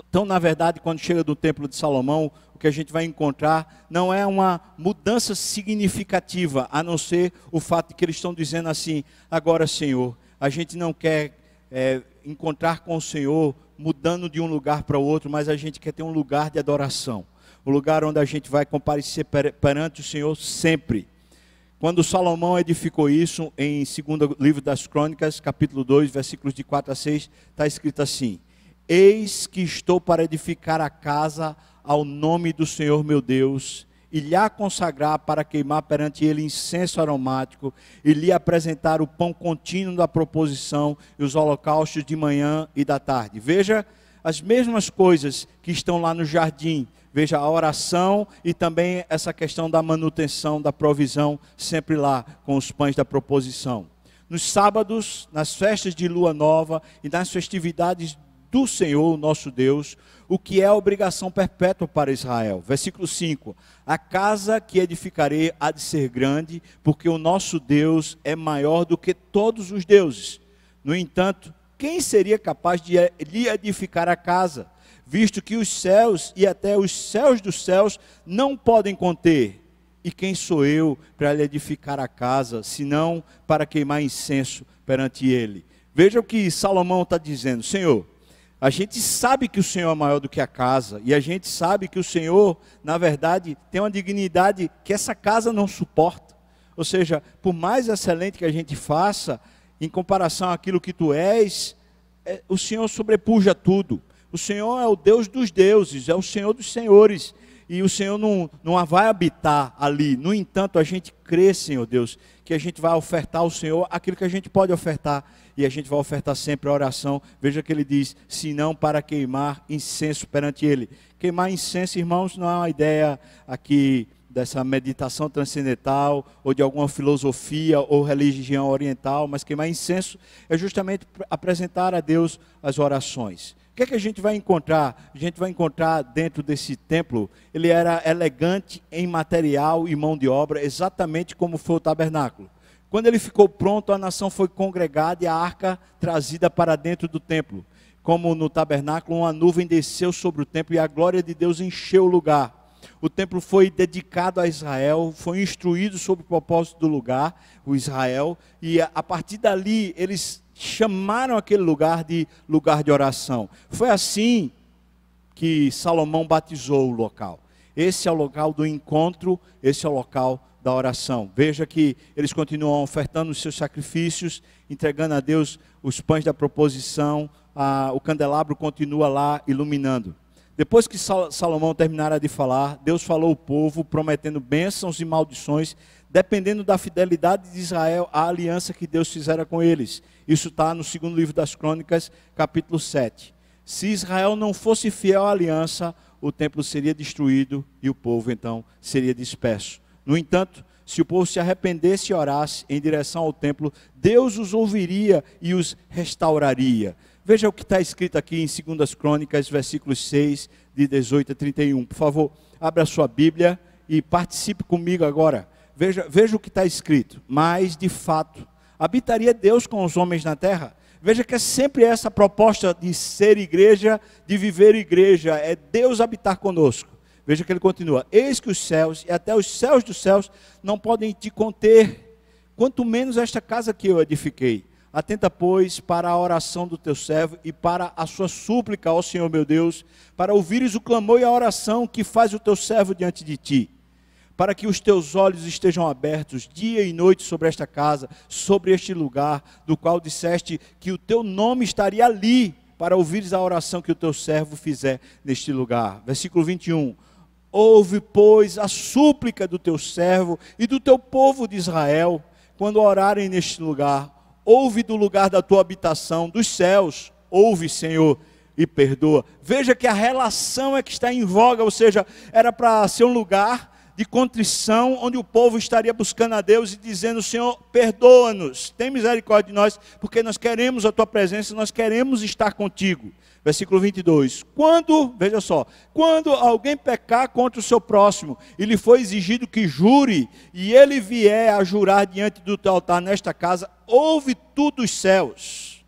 Então, na verdade, quando chega do templo de Salomão, o que a gente vai encontrar não é uma mudança significativa, a não ser o fato de que eles estão dizendo assim: agora, Senhor, a gente não quer é, encontrar com o Senhor mudando de um lugar para o outro, mas a gente quer ter um lugar de adoração, um lugar onde a gente vai comparecer perante o Senhor sempre. Quando Salomão edificou isso, em 2 livro das Crônicas, capítulo 2, versículos de 4 a 6, está escrito assim: Eis que estou para edificar a casa ao nome do Senhor meu Deus, e lhe a consagrar para queimar perante ele incenso aromático, e lhe apresentar o pão contínuo da proposição e os holocaustos de manhã e da tarde. Veja as mesmas coisas que estão lá no jardim. Veja a oração e também essa questão da manutenção, da provisão, sempre lá com os pães da proposição. Nos sábados, nas festas de lua nova e nas festividades do Senhor, nosso Deus, o que é obrigação perpétua para Israel. Versículo 5: A casa que edificarei há de ser grande, porque o nosso Deus é maior do que todos os deuses. No entanto, quem seria capaz de lhe edificar a casa, visto que os céus e até os céus dos céus não podem conter? E quem sou eu para lhe edificar a casa, senão para queimar incenso perante ele? Veja o que Salomão está dizendo: Senhor, a gente sabe que o Senhor é maior do que a casa, e a gente sabe que o Senhor, na verdade, tem uma dignidade que essa casa não suporta. Ou seja, por mais excelente que a gente faça, em comparação àquilo que tu és, é, o Senhor sobrepuja tudo. O Senhor é o Deus dos deuses, é o Senhor dos senhores e o Senhor não, não vai habitar ali. No entanto, a gente crê, Senhor Deus, que a gente vai ofertar ao Senhor aquilo que a gente pode ofertar. E a gente vai ofertar sempre a oração. Veja que ele diz: se não para queimar incenso perante Ele. Queimar incenso, irmãos, não é uma ideia aqui dessa meditação transcendental ou de alguma filosofia ou religião oriental, mas queimar incenso é justamente apresentar a Deus as orações. O que, é que a gente vai encontrar? A gente vai encontrar dentro desse templo, ele era elegante em material e mão de obra, exatamente como foi o tabernáculo. Quando ele ficou pronto, a nação foi congregada e a arca trazida para dentro do templo. Como no tabernáculo, uma nuvem desceu sobre o templo e a glória de Deus encheu o lugar. O templo foi dedicado a Israel, foi instruído sobre o propósito do lugar, o Israel, e a partir dali eles chamaram aquele lugar de lugar de oração. Foi assim que Salomão batizou o local. Esse é o local do encontro, esse é o local da oração. Veja que eles continuam ofertando os seus sacrifícios, entregando a Deus os pães da proposição, a, o candelabro continua lá iluminando. Depois que Salomão terminara de falar, Deus falou ao povo, prometendo bênçãos e maldições, dependendo da fidelidade de Israel à aliança que Deus fizera com eles. Isso está no segundo livro das Crônicas, capítulo 7. Se Israel não fosse fiel à aliança, o templo seria destruído e o povo então seria disperso. No entanto, se o povo se arrependesse e orasse em direção ao templo, Deus os ouviria e os restauraria. Veja o que está escrito aqui em 2 Crônicas, versículos 6, de 18 a 31. Por favor, abra a sua Bíblia e participe comigo agora. Veja, veja o que está escrito. Mas, de fato, habitaria Deus com os homens na terra? Veja que é sempre essa proposta de ser igreja, de viver igreja, é Deus habitar conosco. Veja que ele continua: Eis que os céus e até os céus dos céus não podem te conter, quanto menos esta casa que eu edifiquei. Atenta, pois, para a oração do teu servo e para a sua súplica ao Senhor meu Deus, para ouvires o clamor e a oração que faz o teu servo diante de ti, para que os teus olhos estejam abertos dia e noite sobre esta casa, sobre este lugar, do qual disseste que o teu nome estaria ali, para ouvires a oração que o teu servo fizer neste lugar. Versículo 21. Ouve, pois, a súplica do teu servo e do teu povo de Israel, quando orarem neste lugar ouve do lugar da tua habitação, dos céus, ouve, Senhor, e perdoa. Veja que a relação é que está em voga, ou seja, era para ser um lugar de contrição, onde o povo estaria buscando a Deus e dizendo: Senhor, perdoa-nos, tem misericórdia de nós, porque nós queremos a tua presença, nós queremos estar contigo. Versículo 22. Quando, veja só, quando alguém pecar contra o seu próximo e lhe foi exigido que jure, e ele vier a jurar diante do teu altar nesta casa, ouve tu dos céus,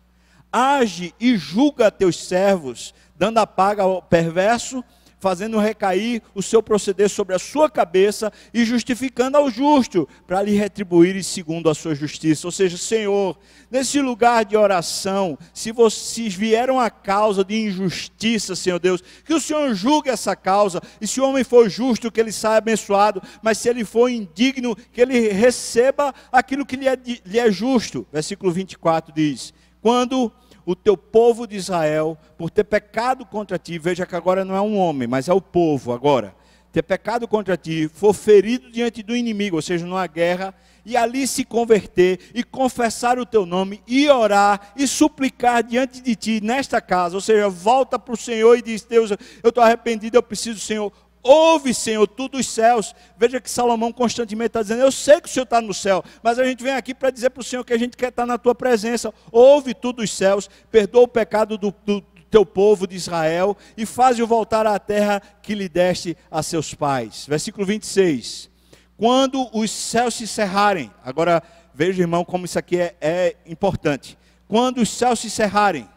age e julga teus servos, dando a paga ao perverso fazendo recair o seu proceder sobre a sua cabeça e justificando ao justo, para lhe retribuir segundo a sua justiça. Ou seja, Senhor, nesse lugar de oração, se vocês vieram a causa de injustiça, Senhor Deus, que o Senhor julgue essa causa, e se o homem for justo, que ele saia abençoado, mas se ele for indigno, que ele receba aquilo que lhe é, lhe é justo. Versículo 24 diz: Quando o teu povo de Israel, por ter pecado contra ti, veja que agora não é um homem, mas é o povo agora, ter pecado contra ti, for ferido diante do inimigo, ou seja, numa guerra, e ali se converter e confessar o teu nome e orar e suplicar diante de ti nesta casa, ou seja, volta para o Senhor e diz: Deus, eu estou arrependido, eu preciso, Senhor, Ouve, Senhor, tu dos céus. Veja que Salomão constantemente está dizendo: Eu sei que o Senhor está no céu, mas a gente vem aqui para dizer para o Senhor que a gente quer estar na tua presença. Ouve tu dos céus, perdoa o pecado do, do teu povo de Israel e faz-o voltar à terra que lhe deste a seus pais. Versículo 26. Quando os céus se cerrarem, agora veja, irmão, como isso aqui é, é importante. Quando os céus se cerrarem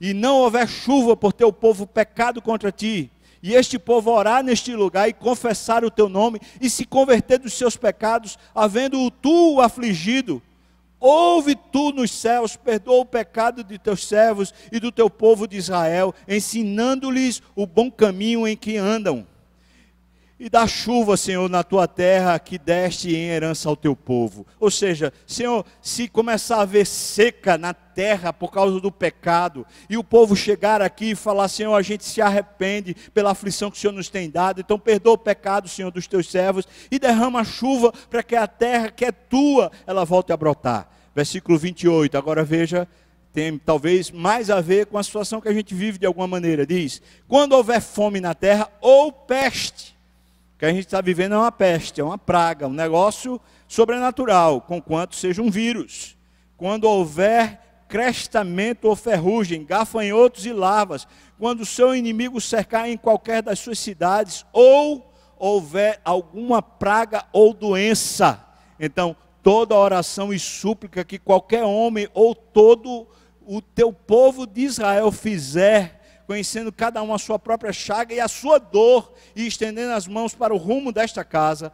e não houver chuva por teu povo pecado contra ti, e este povo orar neste lugar e confessar o teu nome e se converter dos seus pecados, havendo tu afligido, ouve tu nos céus, perdoa o pecado de teus servos e do teu povo de Israel, ensinando-lhes o bom caminho em que andam e dá chuva, Senhor, na tua terra que deste em herança ao teu povo. Ou seja, Senhor, se começar a haver seca na terra por causa do pecado, e o povo chegar aqui e falar, Senhor, a gente se arrepende pela aflição que o Senhor nos tem dado, então perdoa o pecado, Senhor, dos teus servos, e derrama chuva para que a terra que é tua, ela volte a brotar. Versículo 28, agora veja tem talvez mais a ver com a situação que a gente vive de alguma maneira. Diz: quando houver fome na terra ou peste, que a gente está vivendo é uma peste, é uma praga, um negócio sobrenatural, conquanto seja um vírus. Quando houver crestamento ou ferrugem, gafanhotos e larvas, quando seu inimigo cercar em qualquer das suas cidades, ou houver alguma praga ou doença. Então, toda oração e súplica que qualquer homem ou todo o teu povo de Israel fizer conhecendo cada um a sua própria chaga e a sua dor, e estendendo as mãos para o rumo desta casa.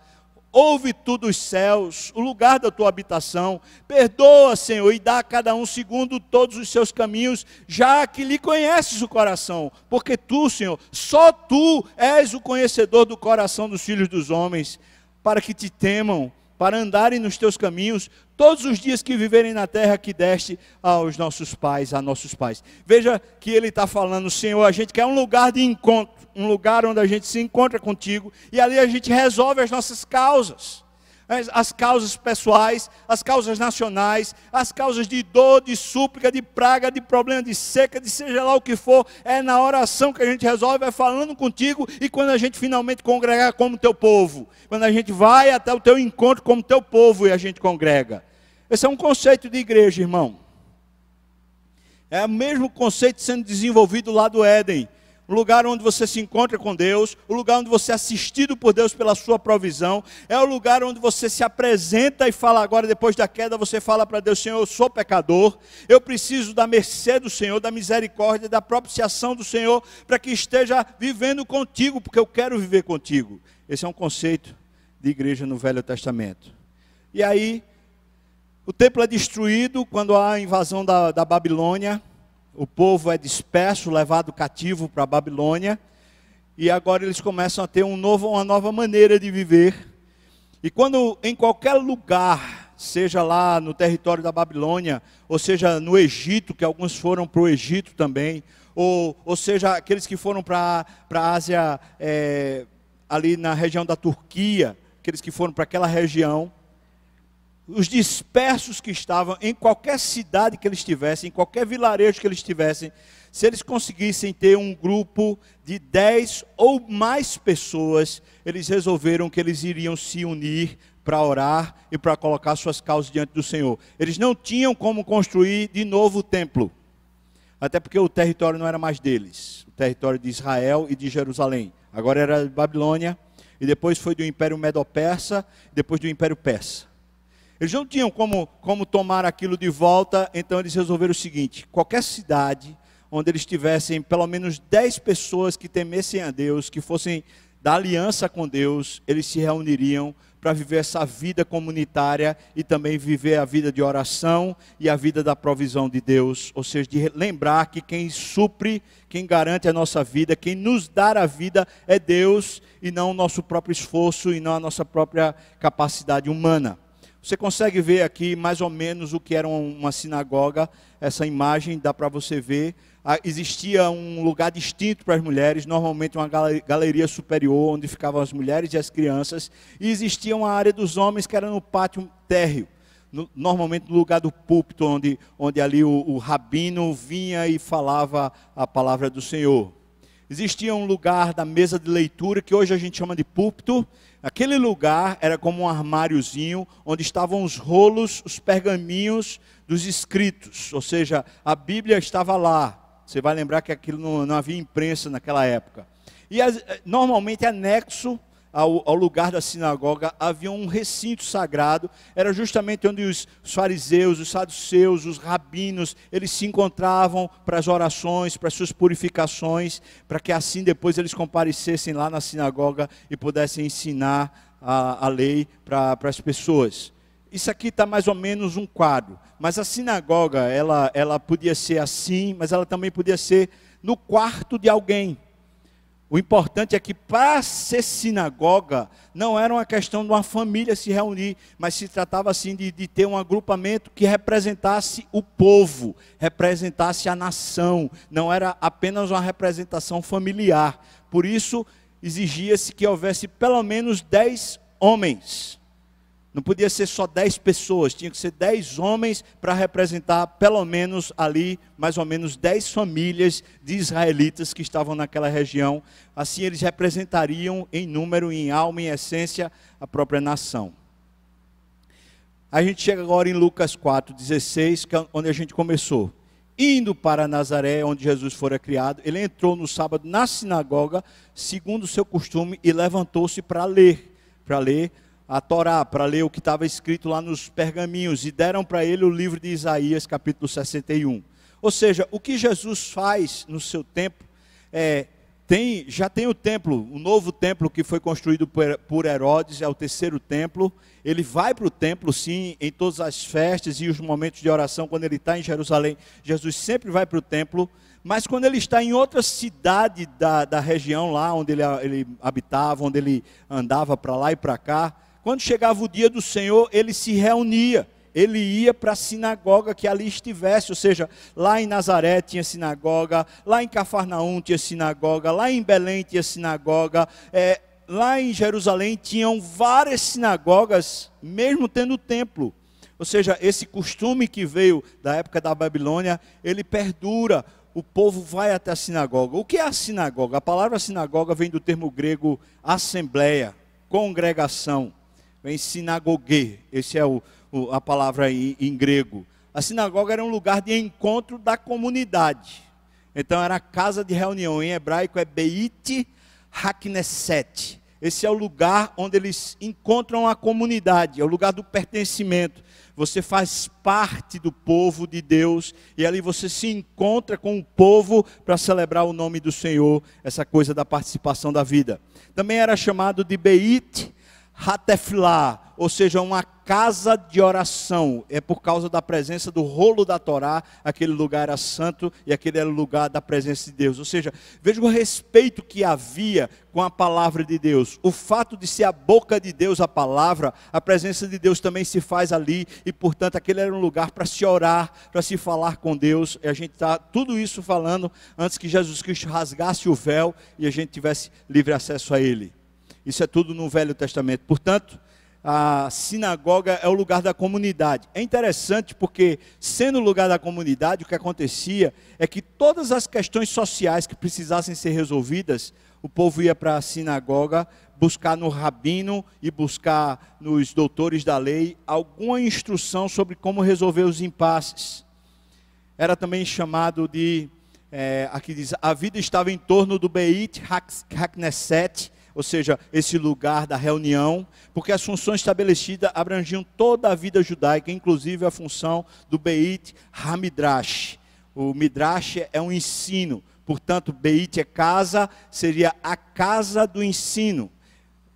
Ouve tu dos céus, o lugar da tua habitação. Perdoa, Senhor, e dá a cada um segundo todos os seus caminhos, já que lhe conheces o coração. Porque tu, Senhor, só tu és o conhecedor do coração dos filhos dos homens, para que te temam para andarem nos teus caminhos todos os dias que viverem na terra que deste aos nossos pais, a nossos pais. Veja que ele está falando, Senhor, a gente quer um lugar de encontro, um lugar onde a gente se encontra contigo e ali a gente resolve as nossas causas. As, as causas pessoais, as causas nacionais, as causas de dor, de súplica, de praga, de problema de seca, de seja lá o que for, é na oração que a gente resolve, é falando contigo e quando a gente finalmente congregar como teu povo, quando a gente vai até o teu encontro como teu povo e a gente congrega. Esse é um conceito de igreja, irmão. É o mesmo conceito sendo desenvolvido lá do Éden o lugar onde você se encontra com Deus, o lugar onde você é assistido por Deus pela sua provisão, é o lugar onde você se apresenta e fala agora, depois da queda, você fala para Deus, Senhor, eu sou pecador, eu preciso da mercê do Senhor, da misericórdia, da propiciação do Senhor, para que esteja vivendo contigo, porque eu quero viver contigo. Esse é um conceito de igreja no Velho Testamento. E aí, o templo é destruído quando há a invasão da, da Babilônia, o povo é disperso, levado cativo para a Babilônia, e agora eles começam a ter um novo, uma nova maneira de viver. E quando em qualquer lugar, seja lá no território da Babilônia, ou seja no Egito, que alguns foram para o Egito também, ou, ou seja aqueles que foram para a Ásia, é, ali na região da Turquia, aqueles que foram para aquela região, os dispersos que estavam em qualquer cidade que eles estivessem, em qualquer vilarejo que eles estivessem, se eles conseguissem ter um grupo de dez ou mais pessoas, eles resolveram que eles iriam se unir para orar e para colocar suas causas diante do Senhor. Eles não tinham como construir de novo o templo, até porque o território não era mais deles, o território de Israel e de Jerusalém. Agora era Babilônia, e depois foi do Império Medo-Persa, depois do Império Persa. Eles não tinham como, como tomar aquilo de volta, então eles resolveram o seguinte: qualquer cidade onde eles tivessem pelo menos 10 pessoas que temessem a Deus, que fossem da aliança com Deus, eles se reuniriam para viver essa vida comunitária e também viver a vida de oração e a vida da provisão de Deus, ou seja, de lembrar que quem supre, quem garante a nossa vida, quem nos dá a vida é Deus e não o nosso próprio esforço e não a nossa própria capacidade humana. Você consegue ver aqui mais ou menos o que era uma sinagoga, essa imagem dá para você ver. Ah, existia um lugar distinto para as mulheres, normalmente uma galeria superior, onde ficavam as mulheres e as crianças, e existia uma área dos homens que era no pátio térreo, no, normalmente no lugar do púlpito, onde, onde ali o, o rabino vinha e falava a palavra do Senhor. Existia um lugar da mesa de leitura, que hoje a gente chama de púlpito, Aquele lugar era como um armáriozinho onde estavam os rolos, os pergaminhos dos escritos, ou seja, a Bíblia estava lá. Você vai lembrar que aquilo não, não havia imprensa naquela época. E as, eh, normalmente anexo ao, ao, lugar da sinagoga havia um recinto sagrado, era justamente onde os, fariseus, os saduceus, os rabinos, eles se encontravam para as orações, para as suas purificações, para que assim depois eles comparecessem lá na sinagoga e pudessem ensinar a, a lei para as pessoas. Isso aqui está mais ou menos um quadro, mas a sinagoga, ela, ela podia ser assim, mas ela também podia ser no quarto de alguém. O importante é que para ser sinagoga não era uma questão de uma família se reunir, mas se tratava assim de, de, ter um agrupamento que representasse o povo, representasse a nação, não era apenas uma representação familiar. Por isso exigia-se que houvesse pelo menos dez homens não podia ser só dez pessoas, tinha que ser dez homens para representar pelo menos ali, mais ou menos dez famílias de israelitas que estavam naquela região. Assim eles representariam em número, em alma, em essência, a própria nação. A gente chega agora em Lucas 4,16, que é onde a gente começou. Indo para Nazaré, onde Jesus fora criado, ele entrou no sábado na sinagoga, segundo o seu costume, e levantou-se para ler, para ler a Torá, para ler o que estava escrito lá nos pergaminhos, e deram para ele o livro de Isaías, capítulo 61. Ou seja, o que Jesus faz no seu tempo é, tem, já tem o templo, o novo templo que foi construído por Herodes, é o terceiro templo. Ele vai para o templo, sim, em todas as festas e os momentos de oração, quando ele está em Jerusalém. Jesus sempre vai para o templo, mas quando ele está em outra cidade da, da região lá onde ele, ele habitava, onde ele andava para lá e para cá, quando chegava o dia do Senhor, ele se reunia. Ele ia para a sinagoga que ali estivesse, ou seja, lá em Nazaré tinha sinagoga, lá em Cafarnaum tinha sinagoga, lá em Belém tinha sinagoga, é, lá em Jerusalém tinham várias sinagogas, mesmo tendo templo. Ou seja, esse costume que veio da época da Babilônia, ele perdura. O povo vai até a sinagoga. O que é a sinagoga? A palavra sinagoga vem do termo grego assembleia, congregação. Vem sinagogue, esse é o, o, a palavra em, em grego. A sinagoga era um lugar de encontro da comunidade. Então era a casa de reunião. Em hebraico é Beit Hakneset. Esse é o lugar onde eles encontram a comunidade, é o lugar do pertencimento. Você faz parte do povo de Deus e ali você se encontra com o povo para celebrar o nome do Senhor, essa coisa da participação da vida. Também era chamado de Beit Hateflah, ou seja, uma casa de oração. É por causa da presença do rolo da Torá, aquele lugar era santo e aquele era o lugar da presença de Deus. Ou seja, veja o respeito que havia com a palavra de Deus. O fato de ser a boca de Deus a palavra, a presença de Deus também se faz ali e, portanto, aquele era um lugar para se orar, para se falar com Deus. E a gente está tudo isso falando antes que Jesus Cristo rasgasse o véu e a gente tivesse livre acesso a Ele. Isso é tudo no Velho Testamento. Portanto, a sinagoga é o lugar da comunidade. É interessante porque, sendo o lugar da comunidade, o que acontecia é que todas as questões sociais que precisassem ser resolvidas, o povo ia para a sinagoga buscar no rabino e buscar nos doutores da lei alguma instrução sobre como resolver os impasses. Era também chamado de, é, aqui diz, a vida estava em torno do Beit Hakneset, ou seja, esse lugar da reunião, porque as funções estabelecidas abrangiam toda a vida judaica, inclusive a função do Beit Hamidrash. O Midrash é um ensino, portanto, Beit é casa, seria a casa do ensino.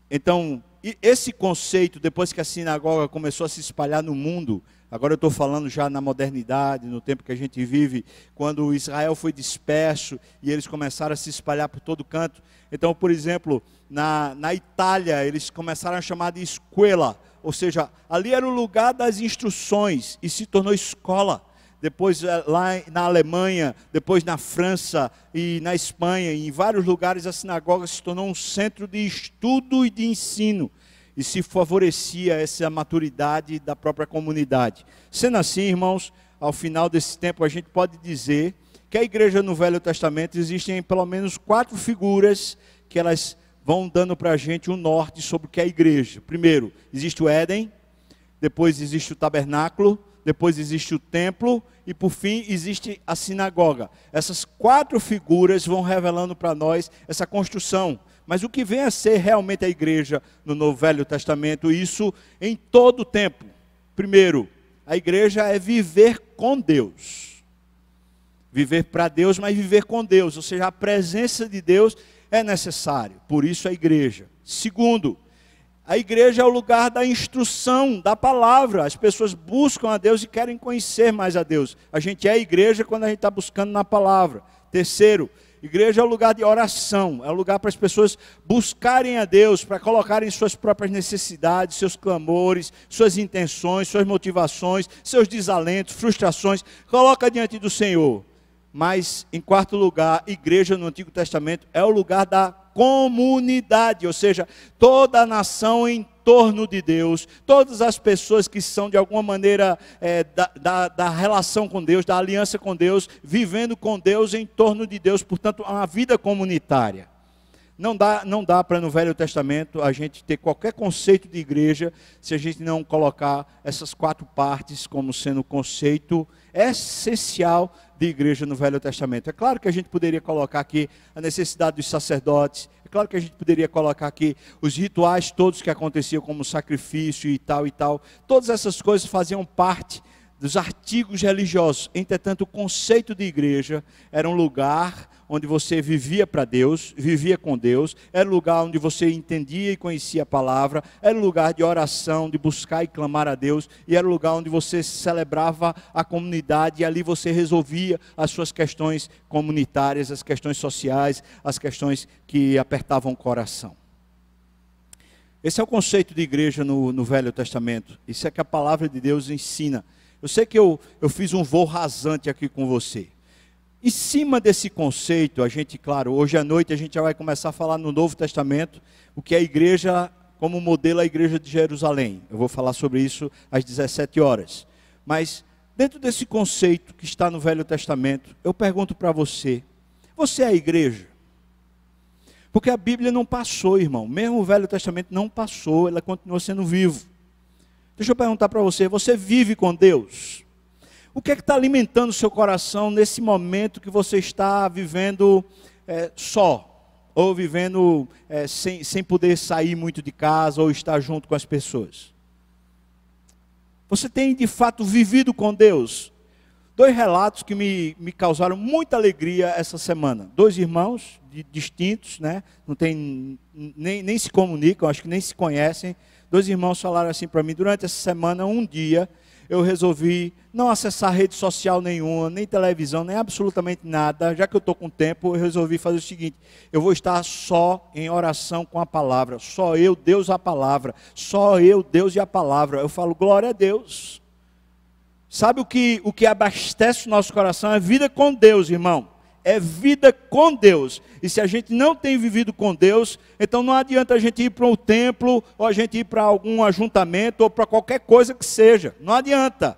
Então, esse conceito, depois que a sinagoga começou a se espalhar no mundo, Agora eu estou falando já na modernidade, no tempo que a gente vive, quando Israel foi disperso e eles começaram a se espalhar por todo canto. Então, por exemplo, na, na Itália, eles começaram a chamar de escola, ou seja, ali era o lugar das instruções e se tornou escola. Depois eh, lá na Alemanha, depois na França e na Espanha, e em vários lugares a sinagoga se tornou um centro de estudo e de ensino e se favorecia essa maturidade da própria comunidade. Sendo assim, irmãos, ao final desse tempo a gente pode dizer que a igreja no Velho Testamento existem pelo menos quatro figuras que elas vão dando para a gente um norte sobre o que é a igreja. Primeiro, existe o Éden, depois existe o tabernáculo, depois existe o templo e por fim existe a sinagoga. Essas quatro figuras vão revelando para nós essa construção mas o que vem a ser realmente a igreja no Novo Velho Testamento, isso em todo o tempo. Primeiro, a igreja é viver com Deus. Viver para Deus, mas viver com Deus, ou seja, a presença de Deus é necessário. Por isso a igreja. Segundo, a igreja é o lugar da instrução, da palavra. As pessoas buscam a Deus e querem conhecer mais a Deus. A gente é igreja quando a gente está buscando na palavra. Terceiro, Igreja é um lugar de oração, é um lugar para as pessoas buscarem a Deus, para colocarem suas próprias necessidades, seus clamores, suas intenções, suas motivações, seus desalentos, frustrações, coloca diante do Senhor. Mas, em quarto lugar, igreja no Antigo Testamento é o lugar da comunidade, ou seja, toda a nação em torno de Deus, todas as pessoas que são de alguma maneira é, da, da, da, relação com Deus, da aliança com Deus, vivendo com Deus em torno de Deus, portanto, uma vida comunitária. Não dá, não dá para no Velho Testamento a gente ter qualquer conceito de igreja se a gente não colocar essas quatro partes como sendo o conceito essencial de igreja no Velho Testamento. É claro que a gente poderia colocar aqui a necessidade dos sacerdotes, claro que a gente poderia colocar aqui os rituais todos que aconteciam, como sacrifício e tal e tal. Todas essas coisas faziam parte dos artigos religiosos. Entretanto, o conceito de igreja era um lugar onde você vivia para Deus, vivia com Deus, era um lugar onde você entendia e conhecia a palavra, era um lugar de oração, de buscar e clamar a Deus, e era um lugar onde você celebrava a comunidade e ali você resolvia as suas questões comunitárias, as questões sociais, as questões que apertavam o coração. Esse é o conceito de igreja no, no Velho Testamento. Isso é que a palavra de Deus ensina. Eu sei que eu, eu fiz um voo rasante aqui com você. Em cima desse conceito, a gente, claro, hoje à noite a gente já vai começar a falar no Novo Testamento, o que é a igreja como modelo a igreja de Jerusalém. Eu vou falar sobre isso às 17 horas. Mas dentro desse conceito que está no Velho Testamento, eu pergunto para você: você é a igreja? Porque a Bíblia não passou, irmão. Mesmo o Velho Testamento não passou, ela continua sendo vivo. Deixa eu perguntar para você: você vive com Deus? O que é que está alimentando o seu coração nesse momento que você está vivendo é, só? Ou vivendo é, sem, sem poder sair muito de casa, ou estar junto com as pessoas? Você tem de fato vivido com Deus? Dois relatos que me, me causaram muita alegria essa semana. Dois irmãos de, distintos, né? Não tem, nem, nem se comunicam, acho que nem se conhecem. Dois irmãos falaram assim para mim: durante essa semana, um dia, eu resolvi não acessar rede social nenhuma, nem televisão, nem absolutamente nada. Já que eu estou com tempo, eu resolvi fazer o seguinte: eu vou estar só em oração com a palavra. Só eu, Deus, a palavra. Só eu, Deus e a palavra. Eu falo, glória a Deus. Sabe o que, o que abastece o nosso coração? É vida com Deus, irmão é vida com Deus. E se a gente não tem vivido com Deus, então não adianta a gente ir para um templo, ou a gente ir para algum ajuntamento, ou para qualquer coisa que seja. Não adianta.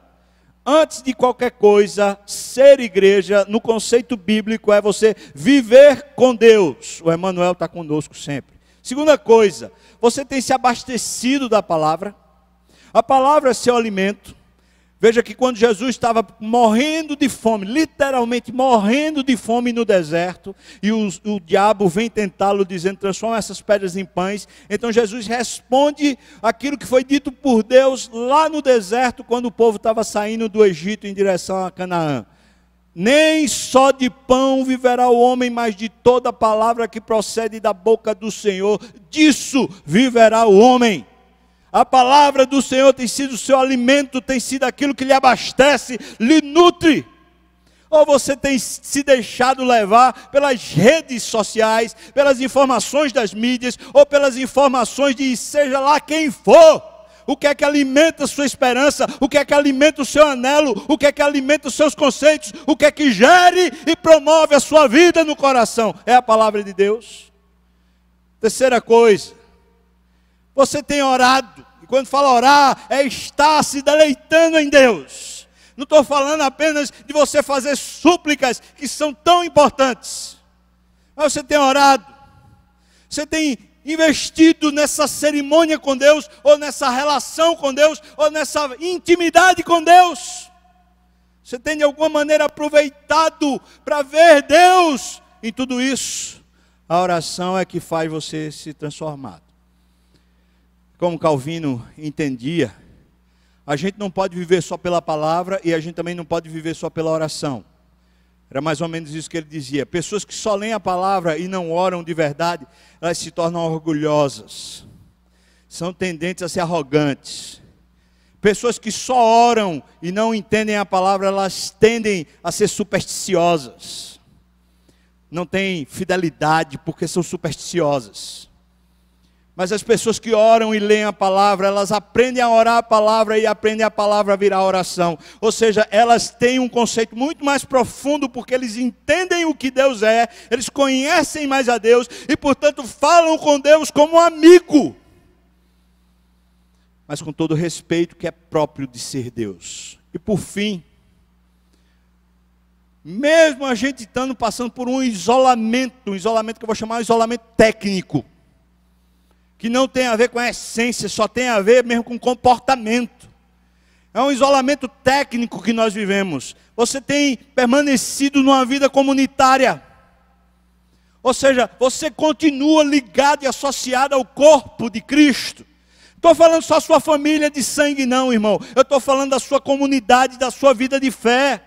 Antes de qualquer coisa, ser igreja, no conceito bíblico, é você viver com Deus. O Emmanuel está conosco sempre. Segunda coisa, você tem se abastecido da palavra. A palavra é seu alimento. Veja que quando Jesus estava morrendo de fome, literalmente morrendo de fome no deserto, e o, o diabo vem tentá-lo dizendo: transforma essas pedras em pães. Então Jesus responde aquilo que foi dito por Deus lá no deserto, quando o povo estava saindo do Egito em direção a Canaã. Nem só de pão viverá o homem, mas de toda palavra que procede da boca do Senhor, disso viverá o homem. A palavra do Senhor tem sido o seu alimento, tem sido aquilo que lhe abastece, lhe nutre. Ou você tem se deixado levar pelas redes sociais, pelas informações das mídias, ou pelas informações de seja lá quem for. O que é que alimenta a sua esperança? O que é que alimenta o seu anelo? O que é que alimenta os seus conceitos? O que é que gere e promove a sua vida no coração? É a palavra de Deus. Terceira coisa, você tem orado. E quando fala orar, é estar se deleitando em Deus. Não estou falando apenas de você fazer súplicas que são tão importantes. Mas você tem orado. Você tem investido nessa cerimônia com Deus, ou nessa relação com Deus, ou nessa intimidade com Deus. Você tem de alguma maneira aproveitado para ver Deus em tudo isso. A oração é que faz você se transformar como Calvino entendia, a gente não pode viver só pela palavra e a gente também não pode viver só pela oração. Era mais ou menos isso que ele dizia. Pessoas que só leem a palavra e não oram de verdade, elas se tornam orgulhosas, são tendentes a ser arrogantes. Pessoas que só oram e não entendem a palavra, elas tendem a ser supersticiosas. Não têm fidelidade porque são supersticiosas. Mas as pessoas que oram e leem a palavra, elas aprendem a orar a palavra e aprendem a palavra a virar oração. Ou seja, elas têm um conceito muito mais profundo porque eles entendem o que Deus é, eles conhecem mais a Deus e, portanto, falam com Deus como um amigo. Mas com todo o respeito que é próprio de ser Deus. E por fim, mesmo a gente estando passando por um isolamento, um isolamento que eu vou chamar de isolamento técnico que não tem a ver com a essência, só tem a ver mesmo com comportamento. É um isolamento técnico que nós vivemos. Você tem permanecido numa vida comunitária. Ou seja, você continua ligado e associado ao corpo de Cristo. Estou falando só sua família de sangue, não, irmão. Eu estou falando da sua comunidade, da sua vida de fé.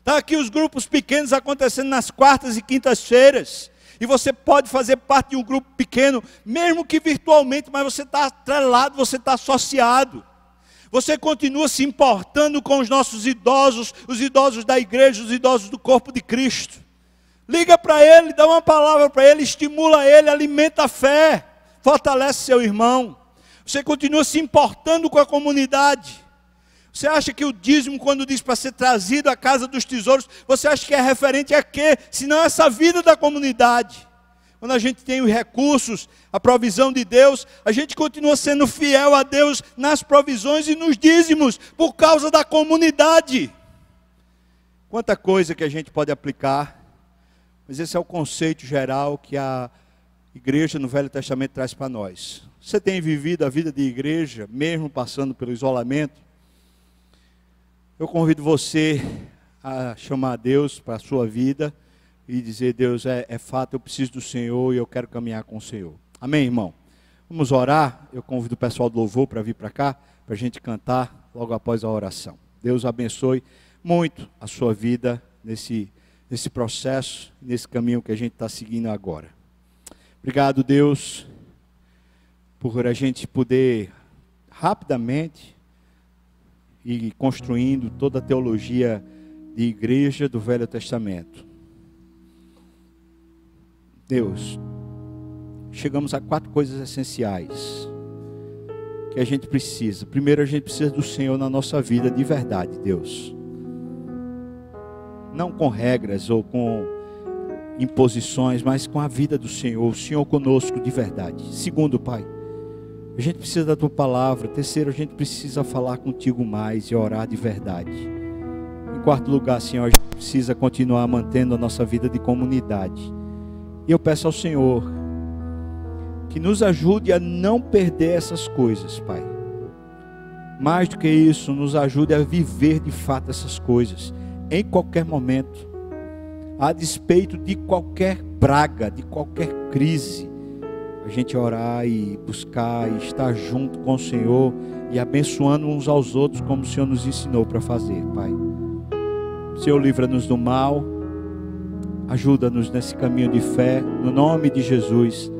Está aqui os grupos pequenos acontecendo nas quartas e quintas-feiras. E você pode fazer parte de um grupo pequeno, mesmo que virtualmente, mas você está atrelado, você está associado. Você continua se importando com os nossos idosos, os idosos da igreja, os idosos do corpo de Cristo. Liga para ele, dá uma palavra para ele, estimula ele, alimenta a fé, fortalece seu irmão. Você continua se importando com a comunidade. Você acha que o dízimo, quando diz para ser trazido à casa dos tesouros, você acha que é referente a quê? Senão essa vida da comunidade. Quando a gente tem os recursos, a provisão de Deus, a gente continua sendo fiel a Deus nas provisões e nos dízimos, por causa da comunidade. Quanta coisa que a gente pode aplicar, mas esse é o conceito geral que a igreja no Velho Testamento traz para nós. Você tem vivido a vida de igreja, mesmo passando pelo isolamento? Eu convido você a chamar a Deus para a sua vida e dizer: Deus, é, é fato, eu preciso do Senhor e eu quero caminhar com o Senhor. Amém, irmão? Vamos orar. Eu convido o pessoal do louvor para vir para cá, para a gente cantar logo após a oração. Deus abençoe muito a sua vida nesse, nesse processo, nesse caminho que a gente está seguindo agora. Obrigado, Deus, por a gente poder rapidamente e construindo toda a teologia de igreja do Velho Testamento. Deus, chegamos a quatro coisas essenciais que a gente precisa. Primeiro, a gente precisa do Senhor na nossa vida de verdade, Deus. Não com regras ou com imposições, mas com a vida do Senhor, o Senhor conosco de verdade. Segundo, Pai, a gente precisa da tua palavra. Terceiro, a gente precisa falar contigo mais e orar de verdade. Em quarto lugar, Senhor, a gente precisa continuar mantendo a nossa vida de comunidade. E eu peço ao Senhor que nos ajude a não perder essas coisas, Pai. Mais do que isso, nos ajude a viver de fato essas coisas em qualquer momento, a despeito de qualquer praga, de qualquer crise a gente orar e buscar e estar junto com o Senhor e abençoando uns aos outros como o Senhor nos ensinou para fazer, Pai. Senhor, livra-nos do mal, ajuda-nos nesse caminho de fé, no nome de Jesus.